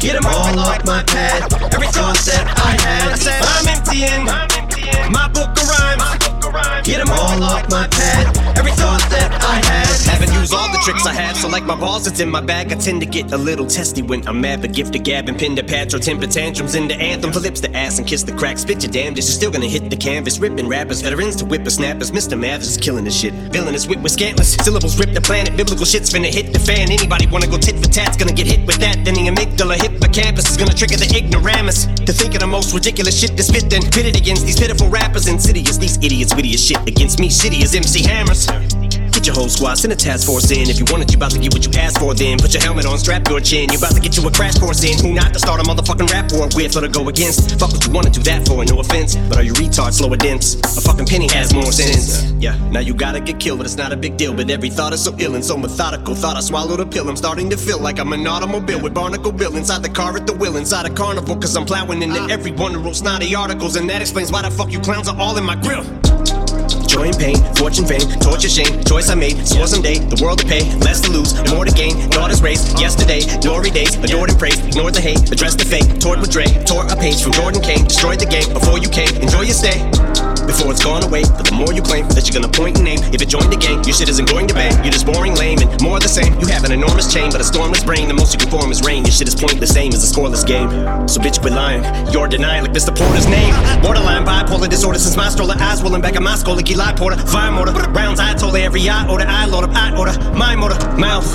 Speaker 4: Get them all off my pad. Every thought that I had, I said I'm emptying my book of rhymes. Get them all off my pad. Every thought that I had. Haven't used all the tricks I had, so like my balls, it's in my bag. I tend to get a little testy when I'm mad, but gift to gab and pin to patch or temper tantrums into anthem. For lips to ass and kiss the crack. Spit your damnedest, you're still gonna hit the canvas. Ripping rappers, veterans to whippersnappers. Mr. Mathers is killing this shit. Villainous wit with scantless syllables, rip the planet. Biblical shit's finna hit the fan. Anybody wanna go tit for tat's gonna get hit with that. Then the amygdala hippocampus is gonna trigger the ignoramus. To think of the most ridiculous shit to spit, then pit it against these pitiful rappers. Insidious, these idiots, witty as shit against me. Shitty as MC Hammers. Get your whole squad, send a task force in. If you want it, you about to get what you asked for then. Put your helmet on, strap your chin. You about to get you a crash course in. Who not to start a motherfucking rap war with or to go against? Fuck what you wanna do that for, no offense. But are you retards, slow or dense? A fucking penny has more sense. Yeah, now you gotta get killed, but it's not a big deal. But every thought is so ill and so methodical. Thought I swallowed a pill. I'm starting to feel like I'm an automobile with Barnacle Bill inside the car at the wheel, inside a carnival. Cause I'm plowing into uh. every one of those snotty articles. And that explains why the fuck you clowns are all in my grill. Joy and pain, fortune, fame, torture, shame. Choice I made, swore someday the world to pay. Less to lose, more to gain. Daughters race, yesterday, glory days, adored and praised. Ignored the hate, addressed the fake. Toured with Dre, tore a page from Jordan Kane. Destroyed the game before you came. Enjoy your stay. Before it's gone away, but the more you claim that you're gonna point and name, if it joined the gang, your shit isn't going to bang. You're just boring, lame, and more the same. You have an enormous chain, but a stormless brain. The most you can form is rain. Your shit is pointless, same as a scoreless game. So bitch, quit lying. You're denying like Mr. Porter's name. Borderline bipolar disorder since my stroller eyes rolling back at my skull like Eli Porter. Fire motor, rounds I told every eye order. I load up, I order my motor, mouth.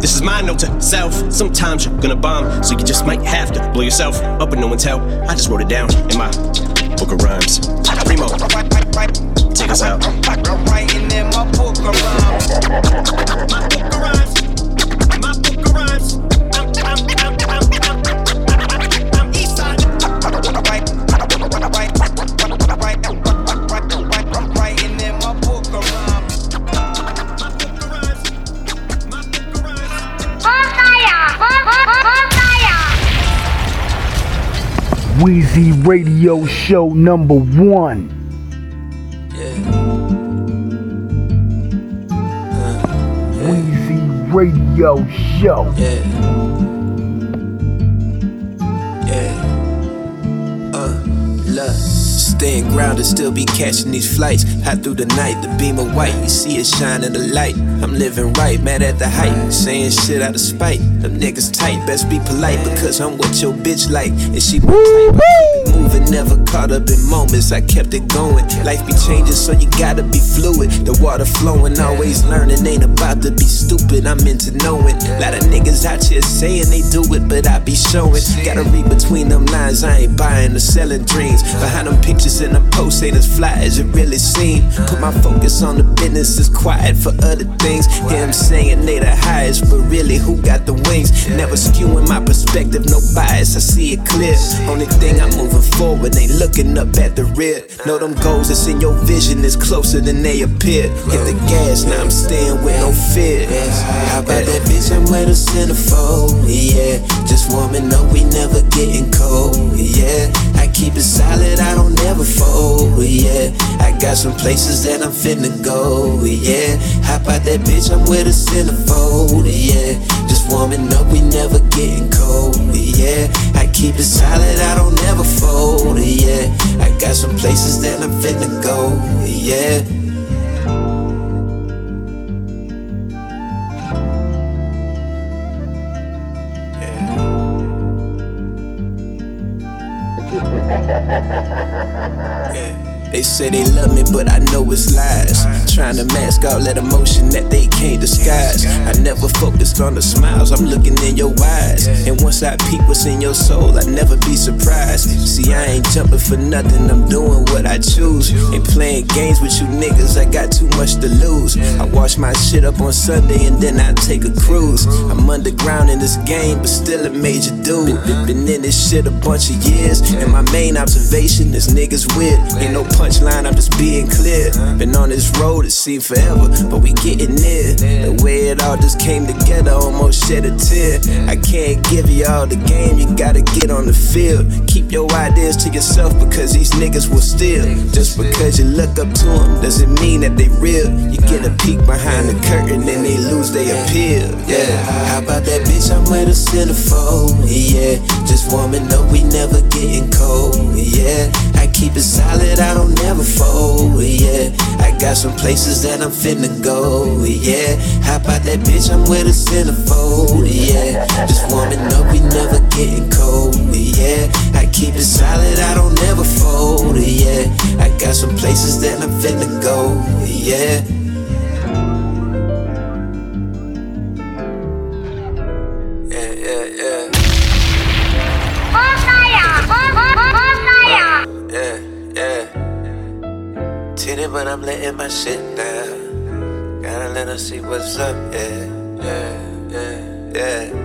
Speaker 4: This is my note to self. Sometimes you're gonna bomb, so you just might have to blow yourself up with no one's help. I just wrote it down in my book of rhymes. Primo, take us out.
Speaker 21: I'm Writing in my book of rhymes.
Speaker 4: My book of rhymes. My book
Speaker 1: Weezy Radio Show number one. Weezy Radio Show.
Speaker 5: Look, staying grounded, still be catching these flights. High through the night, the beam of white, you see it shining the light. I'm living right, mad at the hype, saying shit out of spite. Them niggas tight, best be polite because I'm what your bitch like. And she my type, moving never, never caught up in moments. I kept it going. Life be changing, so you gotta be fluid. The water flowing, always learning. Ain't about to be stupid. I'm into knowing. A lot of niggas out here saying they do it, but I be showing. Gotta read between them lines. I ain't buying or selling dreams. Behind them pictures and the post ain't as fly as it really seem. Put my focus on the business, is quiet for other things. Hear them saying they the highest, but really who got the wings? Never skewing my perspective, no bias. I see it clear. Only thing I'm moving forward, ain't looking up at the rear. Know them goals that's in your vision is closer than they appear. Hit the gas, now I'm staying with no fear. How about that bitch? I'm with a centerfold. Yeah, just warming up, we never getting cold. Yeah, I keep it solid, I don't never fold. Yeah, I got some places that I'm finna go. Yeah, how about that bitch? I'm with a centerfold. Yeah, just warming up, we never getting cold. Yeah, I keep it solid, I don't never fold. Yeah, I got some places that I'm finna go. Yeah. They say they love me, but I know it's lies. Trying to mask all that emotion that they can't disguise. I never focused on the smiles, I'm looking in your eyes. And once I peek what's in your soul, I'd never be surprised. See, I ain't jumping for nothing, I'm doing what I choose. Ain't playing games with you niggas, I got too much to lose. I wash my shit up on Sunday and then I take a cruise. I'm underground in this game, but still a major dude. Been, been in this shit a bunch of years, and my main observation is niggas weird. Ain't no punchline, I'm just being clear. Uh-huh. Been on this road, it seemed forever, but we getting near. The way it all just came together, almost shed a tear. I can't give you all the game, you gotta get on the field. Keep your ideas to yourself because these niggas will steal. Just because you look up to them doesn't mean that they real. You get a uh-huh. peek behind the curtain and they lose their appeal. Yeah, how about that bitch? I'm with a centerfold. Yeah, just warming up, we never getting cold. Yeah, I keep it solid, I don't never fold. Yeah, I got some places that I'm finna go. Yeah, how about that bitch? I'm with a centerfold. Yeah, just warming up, we never getting cold. Yeah, I keep it solid, I don't never fold. Yeah, I got some places that I'm finna go. Yeah, but I'm letting my shit down. Gotta let her see what's up. Yeah, yeah, yeah, yeah,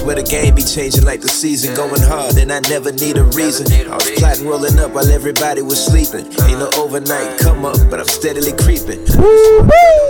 Speaker 5: swear the game be changing like the season. Going hard, and I never need a reason. I was plotting, rolling up while everybody was sleeping. Ain't no overnight come up, but I'm steadily creeping.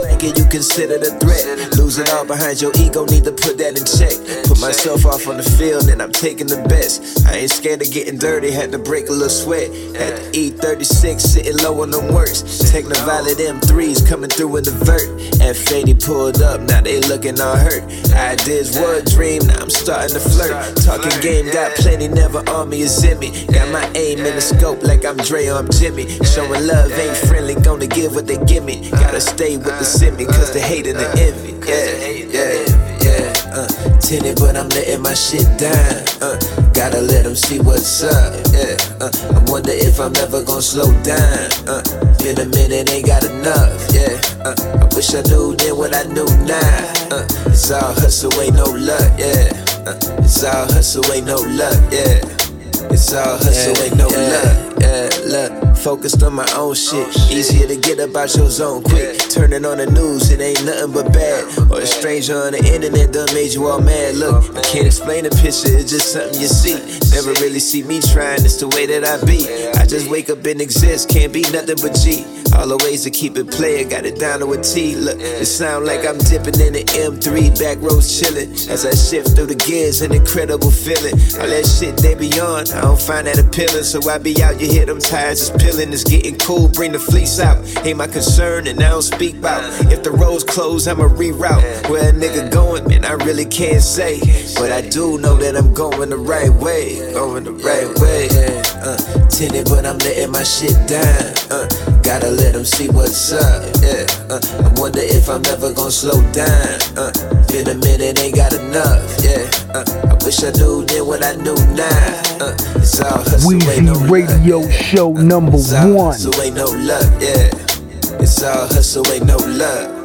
Speaker 5: Like it, you consider the threat. Losing all behind your ego, need to put that in check. Put myself off on the field, and I'm taking the best. I ain't scared of getting dirty, had to break a little sweat. Had to eat 36, sitting low on them works. Take the violet M3s coming through in the vert. F80 pulled up, now they looking all hurt. Ideas were a dream, now I'm starting to flirt. Talking game, got plenty, never on me is in me. Got my aim in the scope like I'm Dre or I'm Jimmy. Showing love ain't friendly, gonna give what they give me. Gotta stay with the semi, cause the hate and the envy. Yeah, yeah, yeah. Uh, tinted, but I'm letting my shit down. Uh, gotta let them see what's up. Yeah, uh, I wonder if I'm ever gonna slow down. Uh, been a minute, ain't got enough. Yeah, uh, I wish I knew then what I knew now. Uh, it's all hustle, ain't no luck. Yeah, uh, it's all hustle, ain't no luck. Yeah. It's all hustle, ain't no luck. Yeah, look, focused on my own shit. Oh, Easier to get about your zone quick. Turning on the news, it ain't nothing but bad. Or a stranger on the internet done made you all mad. Look, I can't explain the picture, it's just something you see. Never really see me trying, it's the way that I be. I just wake up and exist, can't be nothing but G. All the ways to keep it player, got it down to a T. Look, it sound like I'm dipping in the M3, back rows chillin'. As I shift through the gears, an incredible feeling. All that shit they be on, I don't find that appealing. So I be out, you hear them tires is peeling. It's getting cool, bring the fleece out. Ain't my concern, and I don't speak about. If the roads close, I'ma reroute. Where a nigga going, man, I really can't say. But I do know that I'm going the right way. Going the right way. Uh, tinted, but I'm letting my shit down. Uh, gotta let them see what's up. Yeah, uh, I wonder if I'm ever gonna slow down. Uh, been a minute, ain't got enough. Yeah, uh, I wish I knew then what I knew now. Uh, it's all hustle,
Speaker 1: Weezy
Speaker 5: no luck.
Speaker 1: Radio Show number
Speaker 5: It's all
Speaker 1: one.
Speaker 5: hustle, ain't no luck. Yeah, it's all hustle, ain't no luck.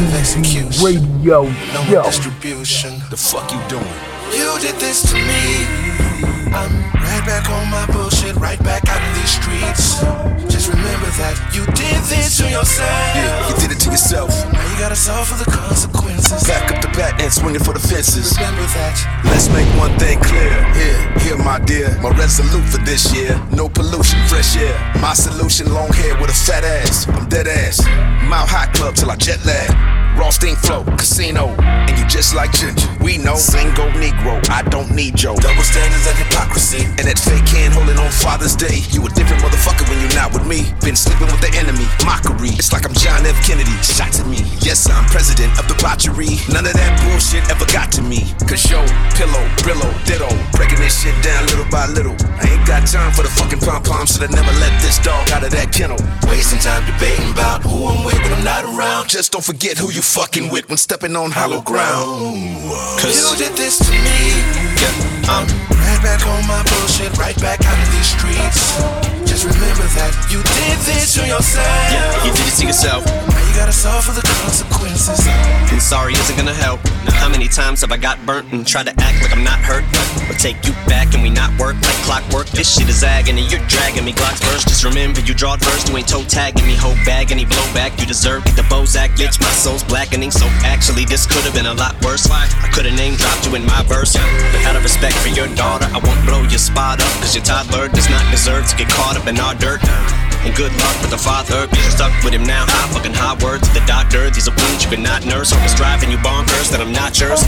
Speaker 20: Execution.
Speaker 1: Radio
Speaker 20: No
Speaker 1: Show.
Speaker 20: distribution.
Speaker 4: The fuck you doing?
Speaker 20: You did this to me. I'm right back on my bullshit, right back out in these streets. Remember that you did this to yourself.
Speaker 4: Yeah, you did it to yourself.
Speaker 20: Now you gotta suffer the consequences.
Speaker 4: Back up the bat and swinging for the fences.
Speaker 20: Remember that.
Speaker 4: Let's make one thing clear. Here, here, my dear. My resolute for this year. No pollution, fresh air. My solution, long hair with a fat ass. I'm dead ass. Mile high club till I jet lag. Raw steam flow, casino. And you just like ginger. We know, single Negro. I don't need Joe.
Speaker 20: Double standards and hypocrisy.
Speaker 4: And that fake hand holding on Father's Day. You a different motherfucker when you're not with me. Been sleeping with the enemy. Mockery. It's like I'm John F. Kennedy. Shots at me. Yes, I'm president of the botchery. None of that bullshit ever got to me. Cause yo, pillow, Brillo, ditto. Breaking this shit down little by little. I ain't got time for the fucking pom poms, so I never let this dog out of that kennel.
Speaker 20: Wasting time debating about who I'm with when I'm not around.
Speaker 4: Just don't forget who you fucking with when stepping on hollow ground.
Speaker 20: You did this to me. I'm right back on my bullshit, right back out in these streets. Just remember that you did this to yourself.
Speaker 4: Yeah, you did it to yourself.
Speaker 20: Now you gotta suffer the consequences.
Speaker 4: And sorry isn't gonna help. How many times have I got burnt and tried to act like I'm not hurt? Or take you back and we not work like clockwork? This shit is agony, you're dragging me. Glocks first, just remember you drawed first. You ain't toe tagging me, whole bag any blowback. You deserve get the Bozak, bitch. My soul's blackening, so actually this could have been a lot worse. I could have name dropped you in my verse. But out of respect for your daughter, I won't blow your spot up. Cause your toddler does not deserve to get caught up in our dirt. And good luck with the father, you're stuck with him now. High fucking high words to the doctor. These are wounds you cannot nurse. Hope it's driving you bonkers that I'm not yours.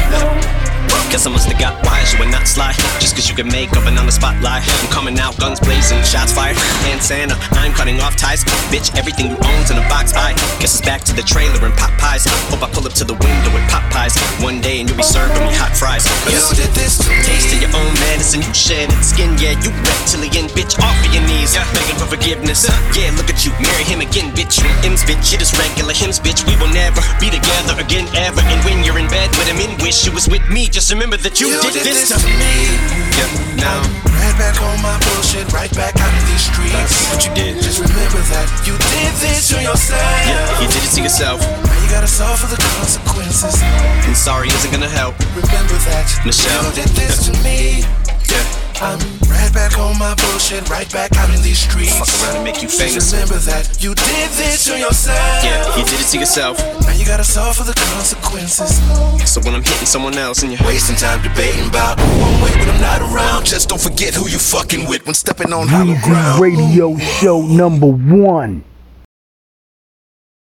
Speaker 4: Guess I must have got wise, you were not sly. Just cause you can make up and on the spotlight. I'm coming out, guns blazing, shots fired. And Santa, I'm cutting off ties. Bitch, everything you own's in a box. I guess it's back to the trailer and pop pies. Hope I pull up to the window with pop pies. One day and you'll be serving me hot fries.
Speaker 20: You did this to.
Speaker 4: Taste of your own medicine, you shed skin. Yeah, you reptilian, bitch, off of your knees. Begging for forgiveness. Yeah, look at you, marry him again, bitch. M's, bitch, it is regular hymns, bitch. We will never be together again, ever. And when you're in bed with him in wish you was with me, just remember that you,
Speaker 20: You
Speaker 4: did,
Speaker 20: did
Speaker 4: this
Speaker 20: this
Speaker 4: to
Speaker 20: to
Speaker 4: me. Yeah, now.
Speaker 20: Right back on my bullshit, right back out of these streets.
Speaker 4: That's What you did.
Speaker 20: Just remember that you did this to yourself.
Speaker 4: Yeah, you did it to yourself.
Speaker 20: Now you gotta suffer the consequences.
Speaker 4: And sorry isn't gonna help.
Speaker 20: Remember that
Speaker 4: Michelle.
Speaker 20: you did this to me.
Speaker 4: Yeah.
Speaker 20: I'm right back on my bullshit, right back out in these streets.
Speaker 4: Fuck around and make you famous.
Speaker 20: Just remember that you did this to yourself.
Speaker 4: Yeah, you did it to yourself.
Speaker 20: Now you gotta suffer the consequences.
Speaker 4: So when I'm hitting someone else and you're
Speaker 20: Wasting time debating about who I'm with when I'm not around.
Speaker 4: Just don't forget who you fucking with when stepping on hollow
Speaker 1: Weezy
Speaker 4: ground.
Speaker 1: Radio Show number one.